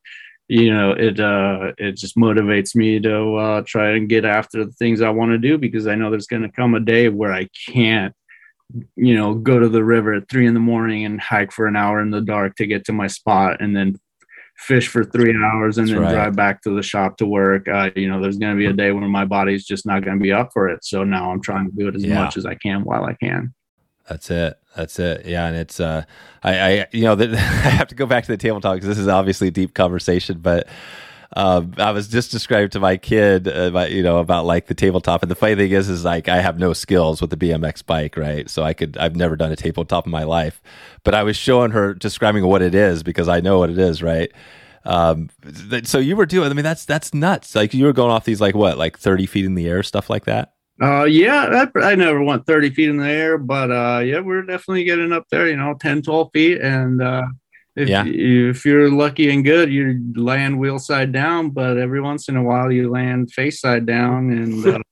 you know, it uh, it just motivates me to uh, try and get after the things I want to do because I know there's going to come a day where I can't you know, go to the river at three in the morning and hike for an hour in the dark to get to my spot and then fish for three hours and That's then right. drive back to the shop to work. Uh, you know, there's going to be a day when my body's just not going to be up for it. So now I'm trying to do it as Yeah. much as I can while I can. That's it. That's it. Yeah, and it's uh, I, I you know, that I have to go back to the tabletop because this is obviously a deep conversation, but. Um, I was just described to my kid about you know about like the tabletop, and the funny thing is, is like I have no skills with the BMX bike, right? So I could I've never done a tabletop in my life, but I was showing her describing what it is because I know what it is, right? Um, th- so you were doing, I mean, that's that's nuts. Like you were going off these like what, like thirty feet in the air, stuff like that. Uh, yeah, I, I never went 30 feet in the air, but uh, yeah, we're definitely getting up there, you know, 10, 12 feet. And uh, if, Yeah. if you're lucky and good, you land wheel side down, but every once in a while you land face side down. And,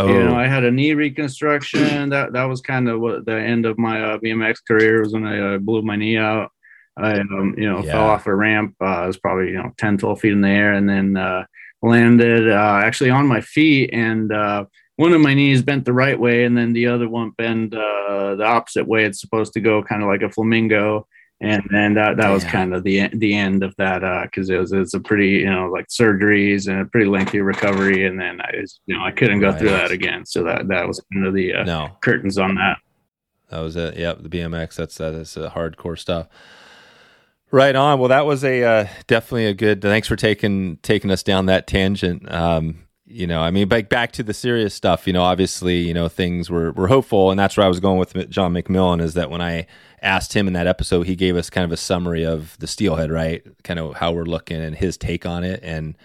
Oh, you know, I had a knee reconstruction. That that was kind of what the end of my uh, BMX career was when I uh, blew my knee out. I, um, you know, Yeah. fell off a ramp. Uh, it was probably, you know, 10, 12 feet in the air and then uh, landed uh, actually on my feet. And uh, one of my knees bent the right way and then the other one bent uh, the opposite way it's supposed to go, kind of like a flamingo. And then that, that was Damn. kind of the the end of that because it was it's a pretty you know like surgeries and a pretty lengthy recovery and then I was, you know I couldn't go through that again so that that was kind of the uh, no, curtains on that. That was it. Yep, the BMX. That's that is uh, hardcore stuff. Right on. Well, that was a uh, definitely a good. Thanks for taking taking us down that tangent. Um, you know, I mean, back back to the serious stuff. You know, obviously, you know, things were were hopeful, and that's where I was going with John McMillan. Is that when I asked him in that episode, he gave us kind of a summary of the Steelhead, right? Kind of how we're looking and his take on it, and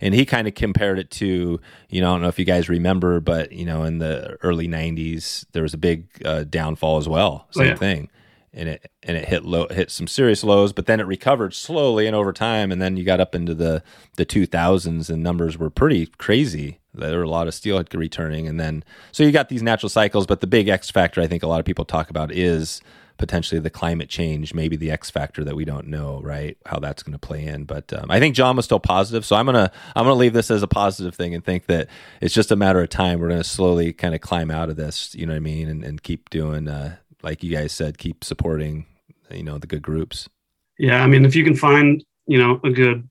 and he kind of compared it to you know I don't know if you guys remember, but you know in the early '90s there was a big uh, downfall as well, Oh, same yeah. thing, and it and it hit low, hit some serious lows, but then it recovered slowly and over time, and then you got up into the the 2000s and numbers were pretty crazy. There were a lot of steelhead returning, and then so you got these natural cycles, but the big X factor I think a lot of people talk about is potentially the climate change, maybe the X factor that we don't know, right? How that's going to play in. But um, I think John was still positive, so I'm gonna I'm gonna leave this as a positive thing and think that it's just a matter of time. We're going to slowly kind of climb out of this, you know what I mean, and, and keep doing uh, like you guys said, keep supporting, you know, the good groups. Yeah, I mean, if you can find you know a good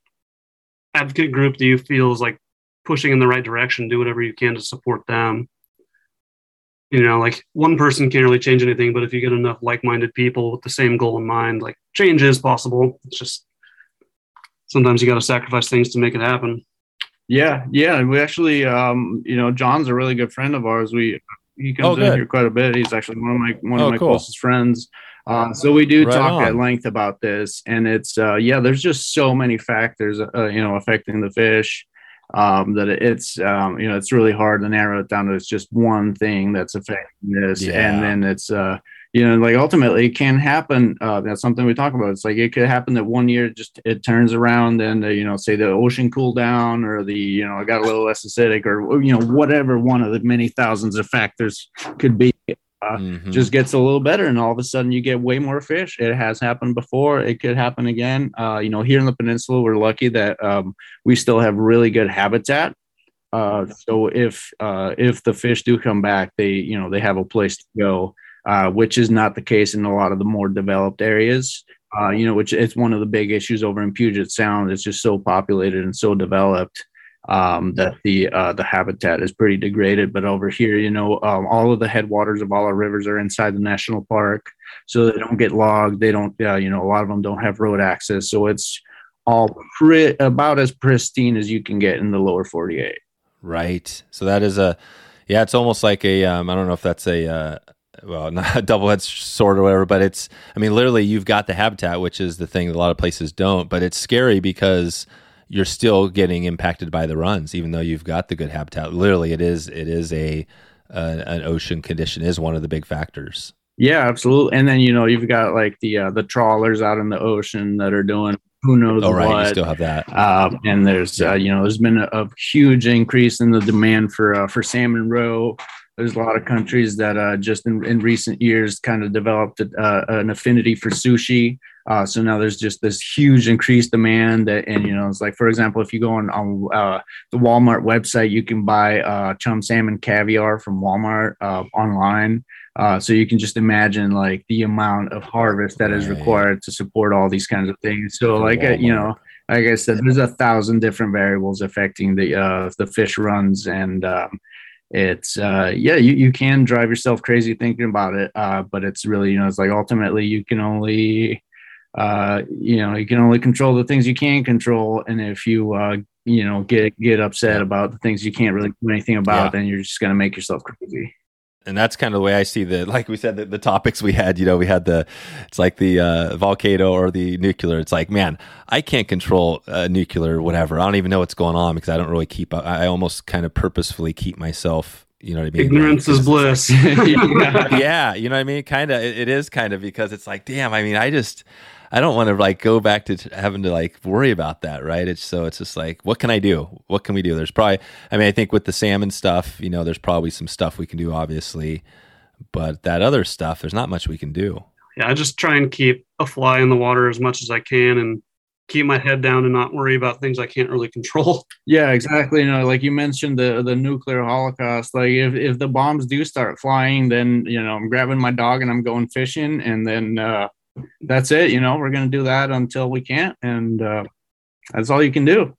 advocate group that you feel is like pushing in the right direction, do whatever you can to support them. You know like one person can't really change anything but if you get enough like-minded people with the same goal in mind like change is possible. It's just sometimes you got to sacrifice things to make it happen. Yeah yeah and we actually um you know john's a really good friend of ours. We he comes Oh, in here quite a bit he's actually one of my one Oh, of my cool. closest friends uh, so we do Right talk on. at length about this and it's uh yeah there's just so many factors uh, you know affecting the fish um, that it's um, you know it's really hard to narrow it down to it's just one thing that's affecting this, Yeah. and then it's uh, you know like ultimately it can happen. Uh, that's something we talk about. It's like it could happen that one year just it turns around and uh, you know say the ocean cooled down or the you know it got a little less acidic or you know whatever one of the many thousands of factors could be Uh, Mhm. just gets a little better and all of a sudden you get way more fish it has happened before it could happen again uh, you know here in the peninsula we're lucky that um, we still have really good habitat uh, so if uh, if the fish do come back they you know they have a place to go uh, which is not the case in a lot of the more developed areas uh, you know which it's one of the big issues over in puget sound it's just so populated and so developed um, that the uh, the habitat is pretty degraded. But over here, you know, um, all of the headwaters of all our rivers are inside the national park, so they don't get logged. They don't, uh, you know, a lot of them don't have road access, so it's all pri- about as pristine as you can get in the lower 48. Right. So that is a, yeah, it's almost like a, um, I don't know if that's a, uh, well, not a double edged sword or whatever, but it's, I mean, literally you've got the habitat, which is the thing that a lot of places don't, but it's scary because you're still getting impacted by the runs, even though you've got the good habitat. Literally it is, it is a, uh, an ocean condition is one of the big factors. Yeah, absolutely. And then you know you've got like the uh, the trawlers out in the ocean that are doing who knows Oh, right. what. You still have that. Um, and there's uh, you know there's been a, a huge increase in the demand for uh, for salmon roe. There's a lot of countries that uh, just in, in recent years kind of developed uh, an affinity for sushi. Uh, so now there's just this huge increased demand that, and you know, it's like for example, if you go on, on uh, the Walmart website, you can buy uh, chum salmon caviar from Walmart uh, online. Uh, so you can just imagine like the amount of harvest that is required to support all these kinds of things. So like you know, like I said, there's a thousand different variables affecting the uh, the fish runs, and um, it's uh, yeah, you, you can drive yourself crazy thinking about it, uh, but it's really you know it's like ultimately you can only uh, you know you can only control the things you can control, and if you uh, you know get get upset about the things you can't really do anything about, Yeah. then you're just gonna make yourself crazy. And that's kind of the way I see the like we said the, the topics we had. You know, we had the it's like the uh, volcano or the nuclear. It's like, man, I can't control uh, nuclear, whatever. I don't even know what's going on because I don't really keep. I, I almost kind of purposefully keep myself. You know what I mean? ignorance Like, is bliss yeah. yeah, you know what I mean. Kind of, it, it is kind of because it's like, damn. I mean, I just, I don't want to like go back to t- having to like worry about that, right? It's so it's just like, what can I do? What can we do? There's probably, I mean, I think with the salmon stuff, you know, there's probably some stuff we can do, obviously, but that other stuff, there's not much we can do. yeah i just try and keep a fly in the water as much as i can and keep my head down and not worry about things i can't really control Yeah, exactly. You know, like you mentioned the the nuclear holocaust. Like if if the bombs do start flying, then you know I'm grabbing my dog and I'm going fishing, and then uh, that's it. You know, we're gonna do that until we can't, and uh, that's all you can do.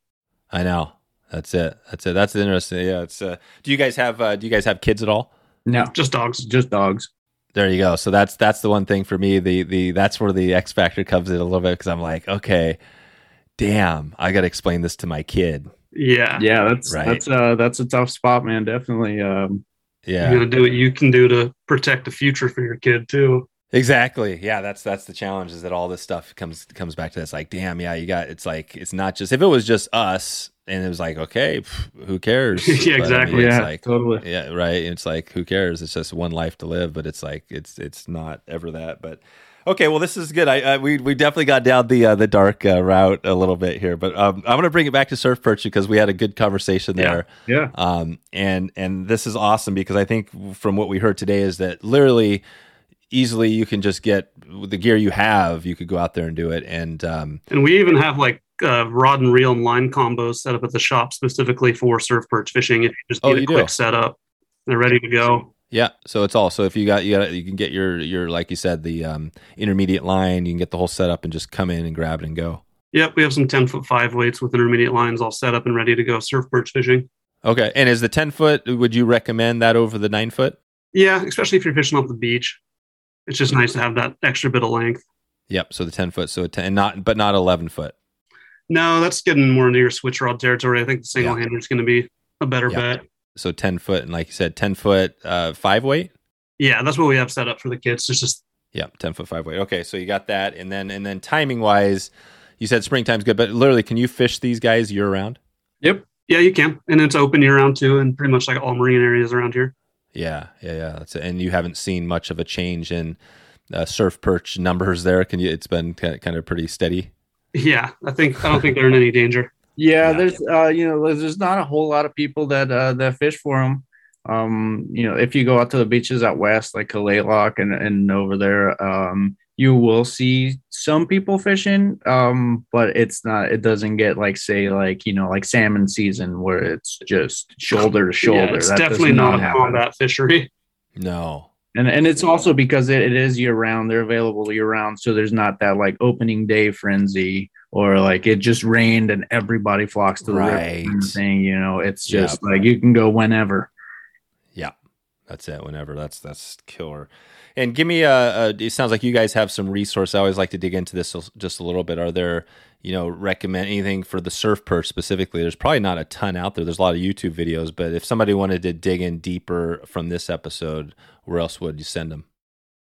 I know. That's it. That's it. That's interesting. Yeah. It's. Uh, do you guys have? Uh, do you guys have kids at all? No, just dogs just dogs. There you go. So that's that's the one thing for me. The the that's where the X factor comes in a little bit because I'm like, okay, damn, I got to explain this to my kid. yeah Yeah, that's Right. that's uh that's a tough spot, man. Definitely. Um, Yeah. you gotta do what you can do to protect the future for your kid too Exactly. Yeah, that's that's the challenge is that all this stuff comes comes back to this like damn, yeah, you got it's like it's not just if it was just us and it was like okay, pff, who cares? Yeah, But, I exactly. mean, yeah, like totally. yeah, right. It's like who cares? It's just one life to live, but it's like it's it's not ever that. But okay, well, this is good. I, I we we definitely got down the uh, the dark uh, route a little bit here, but um, I'm gonna bring it back to surf perch because we had a good conversation Yeah. there. Yeah. Um, and and this is awesome because I think from what we heard today is that literally easily you can just get the gear you have, you could go out there and do it. And um, And we even have like uh, rod and reel and line combos set up at the shop specifically for surf perch fishing. If you just Oh, need a you do? quick setup, they're ready to go. yeah, so it's all so if you got you got you can get your your like you said the um, intermediate line, you can get the whole setup and just come in and grab it and go. Yep, we have some 10 foot five weights with intermediate lines all set up and ready to go surf perch fishing. Okay, and is the ten foot? Would you recommend that over the nine foot? Yeah, especially if you're fishing off the beach. It's just nice to have that extra bit of length. Yep. So the ten foot. So a 10, and not but not eleven foot. No, that's getting more near switch rod territory. I think the single hander is going to be a better Yeah. bet. So ten foot, and like you said, ten foot uh, five weight. Yeah, that's what we have set up for the kids. It's just Yeah, ten foot five weight. Okay, so you got that, and then and then timing wise, you said springtime's good, but literally, can you fish these guys year round? Yep. yeah, you can, and it's open year round too, and pretty much like all marine areas around here. Yeah, yeah, yeah. That's it. And you haven't seen much of a change in uh, surf perch numbers there. Can you? It's been kind of pretty steady. Yeah, I think I don't think they're in any danger. Yeah, Yeah. there's uh, you know, there's, there's not a whole lot of people that uh, that fish for them. Um, you know, if you go out to the beaches out west, like Kalaloch and and over there, um, you will see some people fishing. Um, but it's not. It doesn't get like say like you know like salmon season where it's just shoulder to shoulder. Yeah, it's That definitely not a happen. combat fishery. No. And and it's also because it, it is year round. They're available year round, so there's not that like opening day frenzy or like it just rained and everybody flocks to the river Right. kind of thing. You know, it's just Yep. like you can go whenever. Yeah, that's it. Whenever that's that's killer. And give me a, a. It sounds like you guys have some resource. I always like to dig into this just a little bit. Are there, you know, recommend anything for the surf perch specifically? There's probably not a ton out there. There's a lot of YouTube videos, but if somebody wanted to dig in deeper from this episode, where else would you send them?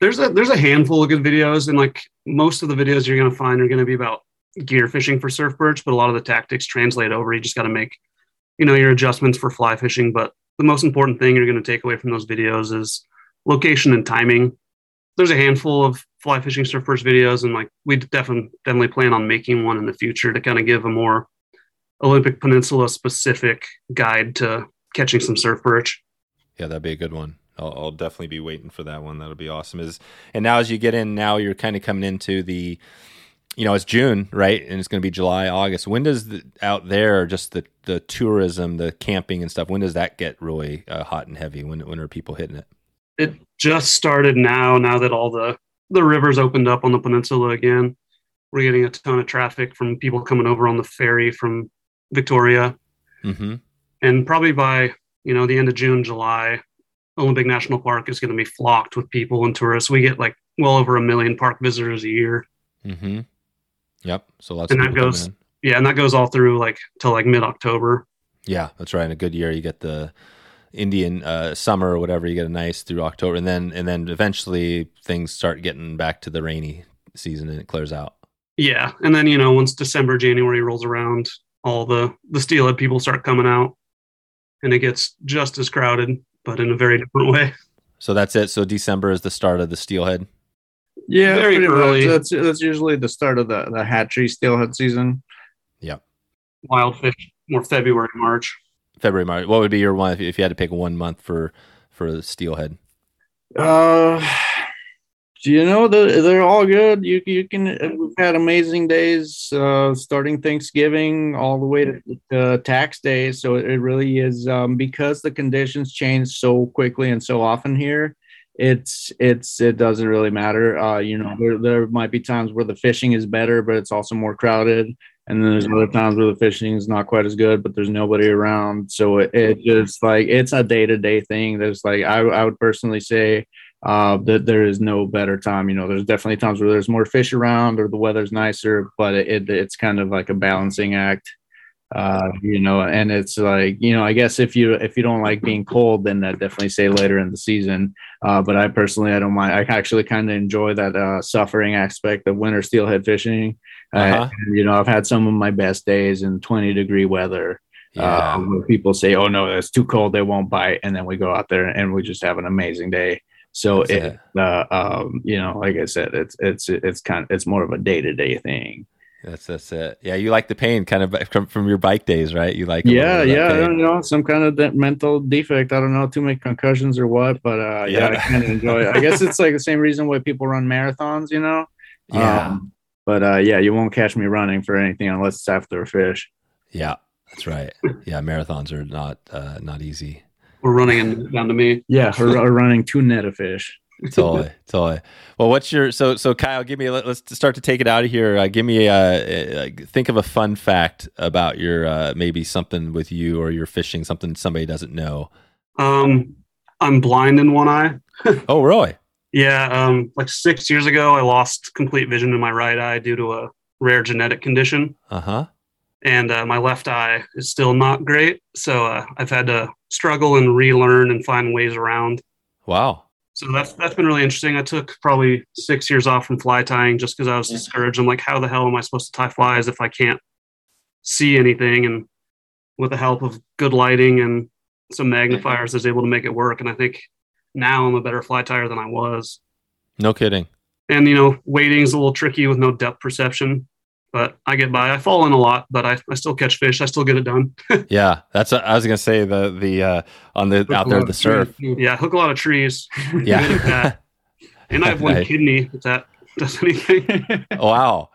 There's a there's a handful of good videos, and like most of the videos you're going to find are going to be about gear fishing for surf perch, but a lot of the tactics translate over. You just got to make, you know, your adjustments for fly fishing. But the most important thing you're going to take away from those videos is location and timing. There's a handful of fly fishing surf perch videos, and like we definitely definitely plan on making one in the future to kind of give a more Olympic Peninsula specific guide to catching some surf perch. Yeah, that'd be a good one. I'll, I'll definitely be waiting for that one. That'll be awesome. Is and now as you get in, now you're kind of coming into the, you know, it's June, right? And it's going to be July, August. When does the, out there just the the tourism, the camping and stuff? When does that get really uh, hot and heavy? When when are people hitting it? It just started now now that all the the rivers opened up on the peninsula again we're getting a ton of traffic from people coming over on the ferry from victoria Mm-hmm. and probably by you know the end of june july olympic national park is going to be flocked with people and tourists we get like well over a million park visitors a year Mm-hmm. Yep. So lots And that goes- yeah and that goes all through like till like mid-october Yeah, that's right. In a good year, you get the Indian uh, summer or whatever. You get a nice through October, and then and then eventually things start getting back to the rainy season, and it clears out. yeah and then you know once december january rolls around all the the steelhead people start coming out and it gets just as crowded but in a very different way So that's it. So December is the start of the steelhead. Yeah, Very pretty early. That's that's usually the start of the the hatchery steelhead season. Yeah, wild fish more february march February, March. What would be your one if you, if you had to pick one month for for the steelhead? Uh, you know they're, they're all good. You you can we've had amazing days uh, starting Thanksgiving all the way to uh, tax day. So it really is um, because the conditions change so quickly and so often here. It's it's it doesn't really matter. Uh, you know there there might be times where the fishing is better, but it's also more crowded. And then there's other times where the fishing is not quite as good, but there's nobody around. So it, it just like it's a day to day thing. There's like I, I would personally say uh, that there is no better time. You know, there's definitely times where there's more fish around or the weather's nicer, but it, it it's kind of like a balancing act. Uh, you know, and it's like you know, I guess if you if you don't like being cold, then I definitely say later in the season. Uh, but I personally I don't mind. I actually kind of enjoy that uh, suffering aspect of winter steelhead fishing. Uh-huh. Uh, and, you know, I've had some of my best days in 20 degree weather Yeah, uh, where people say, "Oh no, it's too cold; they won't bite," and then we go out there and we just have an amazing day. So That's it, uh, um, you know, like I said, it's it's it's kind of it's more of a day to day thing. That's that's it. Yeah, you like the pain kind of from, from your bike days, right? You like Yeah, yeah, I don't know, some kind of de- mental defect. I don't know, too many concussions or what, but uh, yeah, Yeah. I kind of enjoy it. I guess it's like the same reason why people run marathons, you know. Yeah. Um, but uh, yeah, you won't catch me running for anything unless it's after a fish. Yeah, that's right. Yeah, marathons are not uh, not easy. We're running and down to me. Yeah, we're running two net of fish. totally, totally. Well, what's your so so Kyle? Give me let- let's start to take it out of here. Uh, give me a, uh, think of a fun fact about your uh, maybe something with you or your fishing, something somebody doesn't know. Um, I'm blind in one eye. Oh, really? Yeah, um, like six years ago, I lost complete vision in my right eye due to a rare genetic condition, Uh huh. and uh, my left eye is still not great. So uh, I've had to struggle and relearn and find ways around. Wow. So that's that's been really interesting. I took probably six years off from fly tying just because I was discouraged. I'm like, how the hell am I supposed to tie flies if I can't see anything? And with the help of good lighting and some magnifiers, I was able to make it work. And I think now I'm a better fly tyer than I was. No kidding. And you know, wading is a little tricky with no depth perception, but I get by. I fall in a lot, but I, I still catch fish. I still get it done. Yeah, that's. I was gonna say the the uh, on the out there the surf. Yeah, hook a lot of trees. Yeah. And I have one Nice. kidney. If that does anything. wow.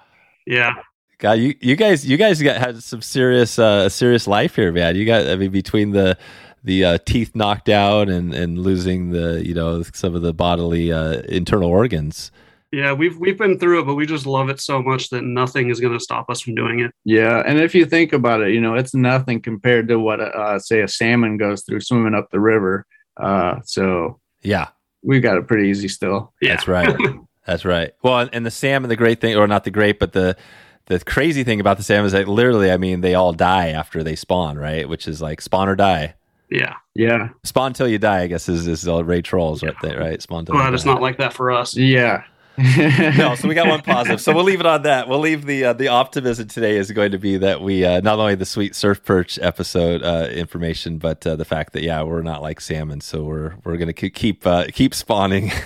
Yeah. God, you, you guys you guys got had some serious uh serious life here, man. You got I mean between the the uh, teeth knocked out and and losing the you know some of the bodily uh, internal organs. Yeah, we've we've been through it, but we just love it so much that nothing is going to stop us from doing it. Yeah, and if you think about it, you know, it's nothing compared to what, uh, say, a salmon goes through swimming up the river. Uh, so Yeah, we've got it pretty easy still. Yeah. that's right. that's right. Well, and, and the salmon, the great thing, or not the great, but the the crazy thing about the salmon is that literally, I mean, they all die after they spawn, right? Which is like spawn or die. Yeah, Yeah, Spawn till you die, I guess, is is all Ray Troll's right there, right? Spawn till you glad it's not like that for us. yeah. no, so we got one positive. So we'll leave it on that. We'll leave the uh, the optimism today is going to be that we uh, not only the sweet surf perch episode uh, information, but uh, the fact that yeah, we're not like salmon, so we're we're gonna ke- keep uh, keep spawning.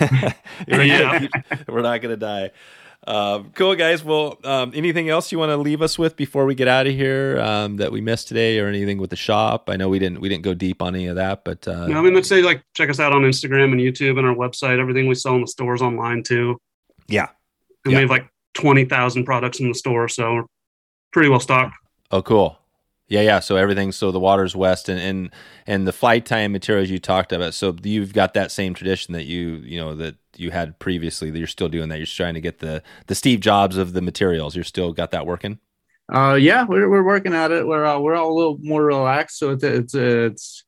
we're, Yeah. gonna keep- we're not gonna die. Um, cool guys. Well, um, anything else you want to leave us with before we get out of here um, that we missed today, or anything with the shop? I know we didn't we didn't go deep on any of that, but uh, No, I mean, let's say like check us out on Instagram and YouTube and our website. Everything we sell in the stores online too. yeah. And Yeah. we have like twenty thousand products in the store, so we're pretty well stocked. Oh, cool. Yeah, yeah. So everything. So the Waters West, and and and the fly tying materials you talked about. So you've got that same tradition that you you know that you had previously. That you're still doing that. You're trying to get the the Steve Jobs of the materials. You're still got that working. Uh, yeah, we're we're working at it. We're uh, we're all a little more relaxed, so it's it's it's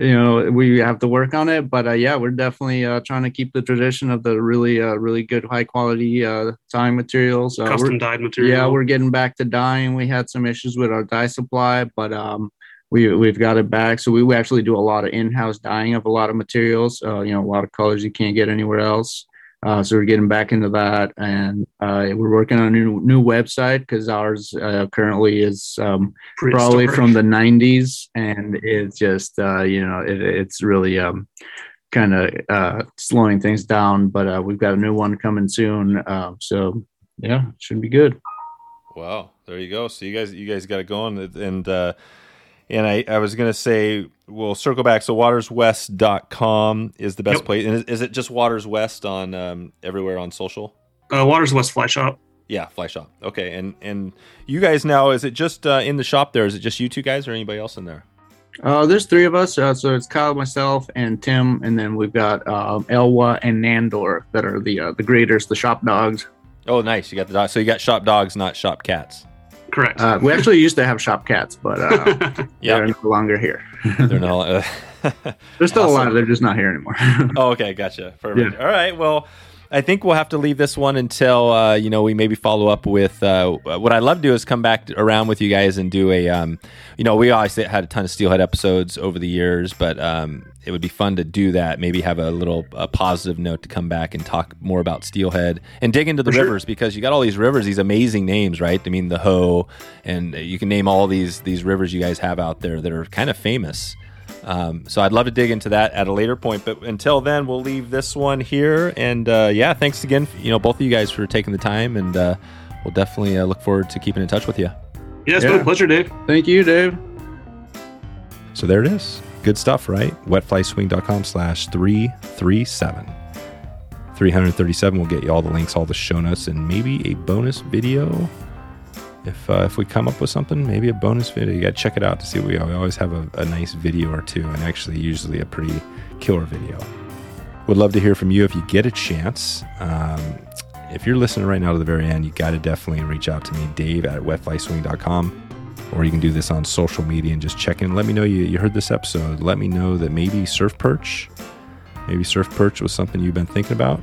you know we have to work on it. But uh, yeah, we're definitely uh, trying to keep the tradition of the really uh, really good high quality uh, dyeing materials. Uh, Custom dyed material. yeah, we're getting back to dyeing. We had some issues with our dye supply, but um, we we've got it back. So we, we actually do a lot of in-house dyeing of a lot of materials. Uh, you know, a lot of colors you can't get anywhere else. Uh, so we're getting back into that, and uh, we're working on a new new website because ours uh, currently is um, probably from the 90s, and it's just uh, you know it, it's really um, kind of uh, slowing things down. But uh, we've got a new one coming soon, uh, so yeah, it should be good. Wow, there you go. So you guys, you guys got it going, and uh, and I, I was gonna say we'll circle back. So waterswest.com is the best Yep. place. And is, is it just Waters West on um, everywhere on social? uh, Waters West Fly Shop. Yeah, Fly Shop. Okay, and and you guys now is it just uh, in the shop there? Is it just you two guys or anybody else in there? Uh, there's three of us. Uh, so it's Kyle, myself, and Tim, and then we've got um, Elwha and Nandor that are the uh, the graders, the shop dogs. Oh, nice. You got the dog. So you got shop dogs, not shop cats. Correct. Uh, we actually used to have shop cats, but uh, they're no longer here. They're not. They're still Awesome. alive. They're just not here anymore. oh, okay, gotcha. Perfect. All right. Well, I think we'll have to leave this one until uh, you know we maybe follow up with uh, what I'd love to do is come back around with you guys and do a um, you know we obviously had a ton of Steelhead episodes over the years, but um, it would be fun to do that. Maybe have a little a positive note to come back and talk more about Steelhead and dig into the For sure. rivers because you got all these rivers, these amazing names, right? I mean the Hoh, and you can name all these these rivers you guys have out there that are kind of famous. Um, so I'd love to dig into that at a later point. But until then, we'll leave this one here. And uh, yeah, thanks again, you know, both of you guys for taking the time. And uh, we'll definitely uh, look forward to keeping in touch with you. Yeah, it's Yeah. been a pleasure, Dave. Thank you, Dave. So there it is. Good stuff, right? Wetflyswing.com slash 337. 337 will get you all the links, all the show notes, and maybe a bonus video. If uh, if we come up with something, maybe a bonus video. You got to check it out to see. We we always have a, a nice video or two, and actually, usually a pretty killer video. Would love to hear from you if you get a chance. Um, if you're listening right now to the very end, you got to definitely reach out to me, Dave at wetflyswing.com or you can do this on social media and just check in. Let me know you, you heard this episode. Let me know that maybe surf perch, maybe surf perch was something you've been thinking about.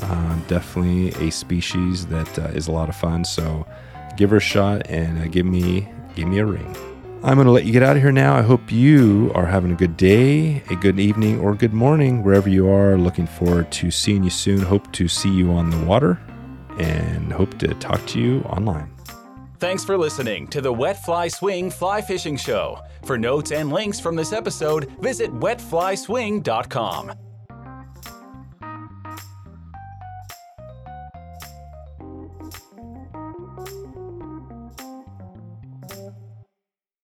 Uh, definitely a species that uh, is a lot of fun. So give her a shot and uh, give me give me a ring. I'm going to let you get out of here now. I hope you are having a good day, a good evening, or good morning wherever you are. Looking forward to seeing you soon. Hope to see you on the water and hope to talk to you online. Thanks for listening to the Wet Fly Swing Fly Fishing Show. For notes and links from this episode, visit wetflyswing.com.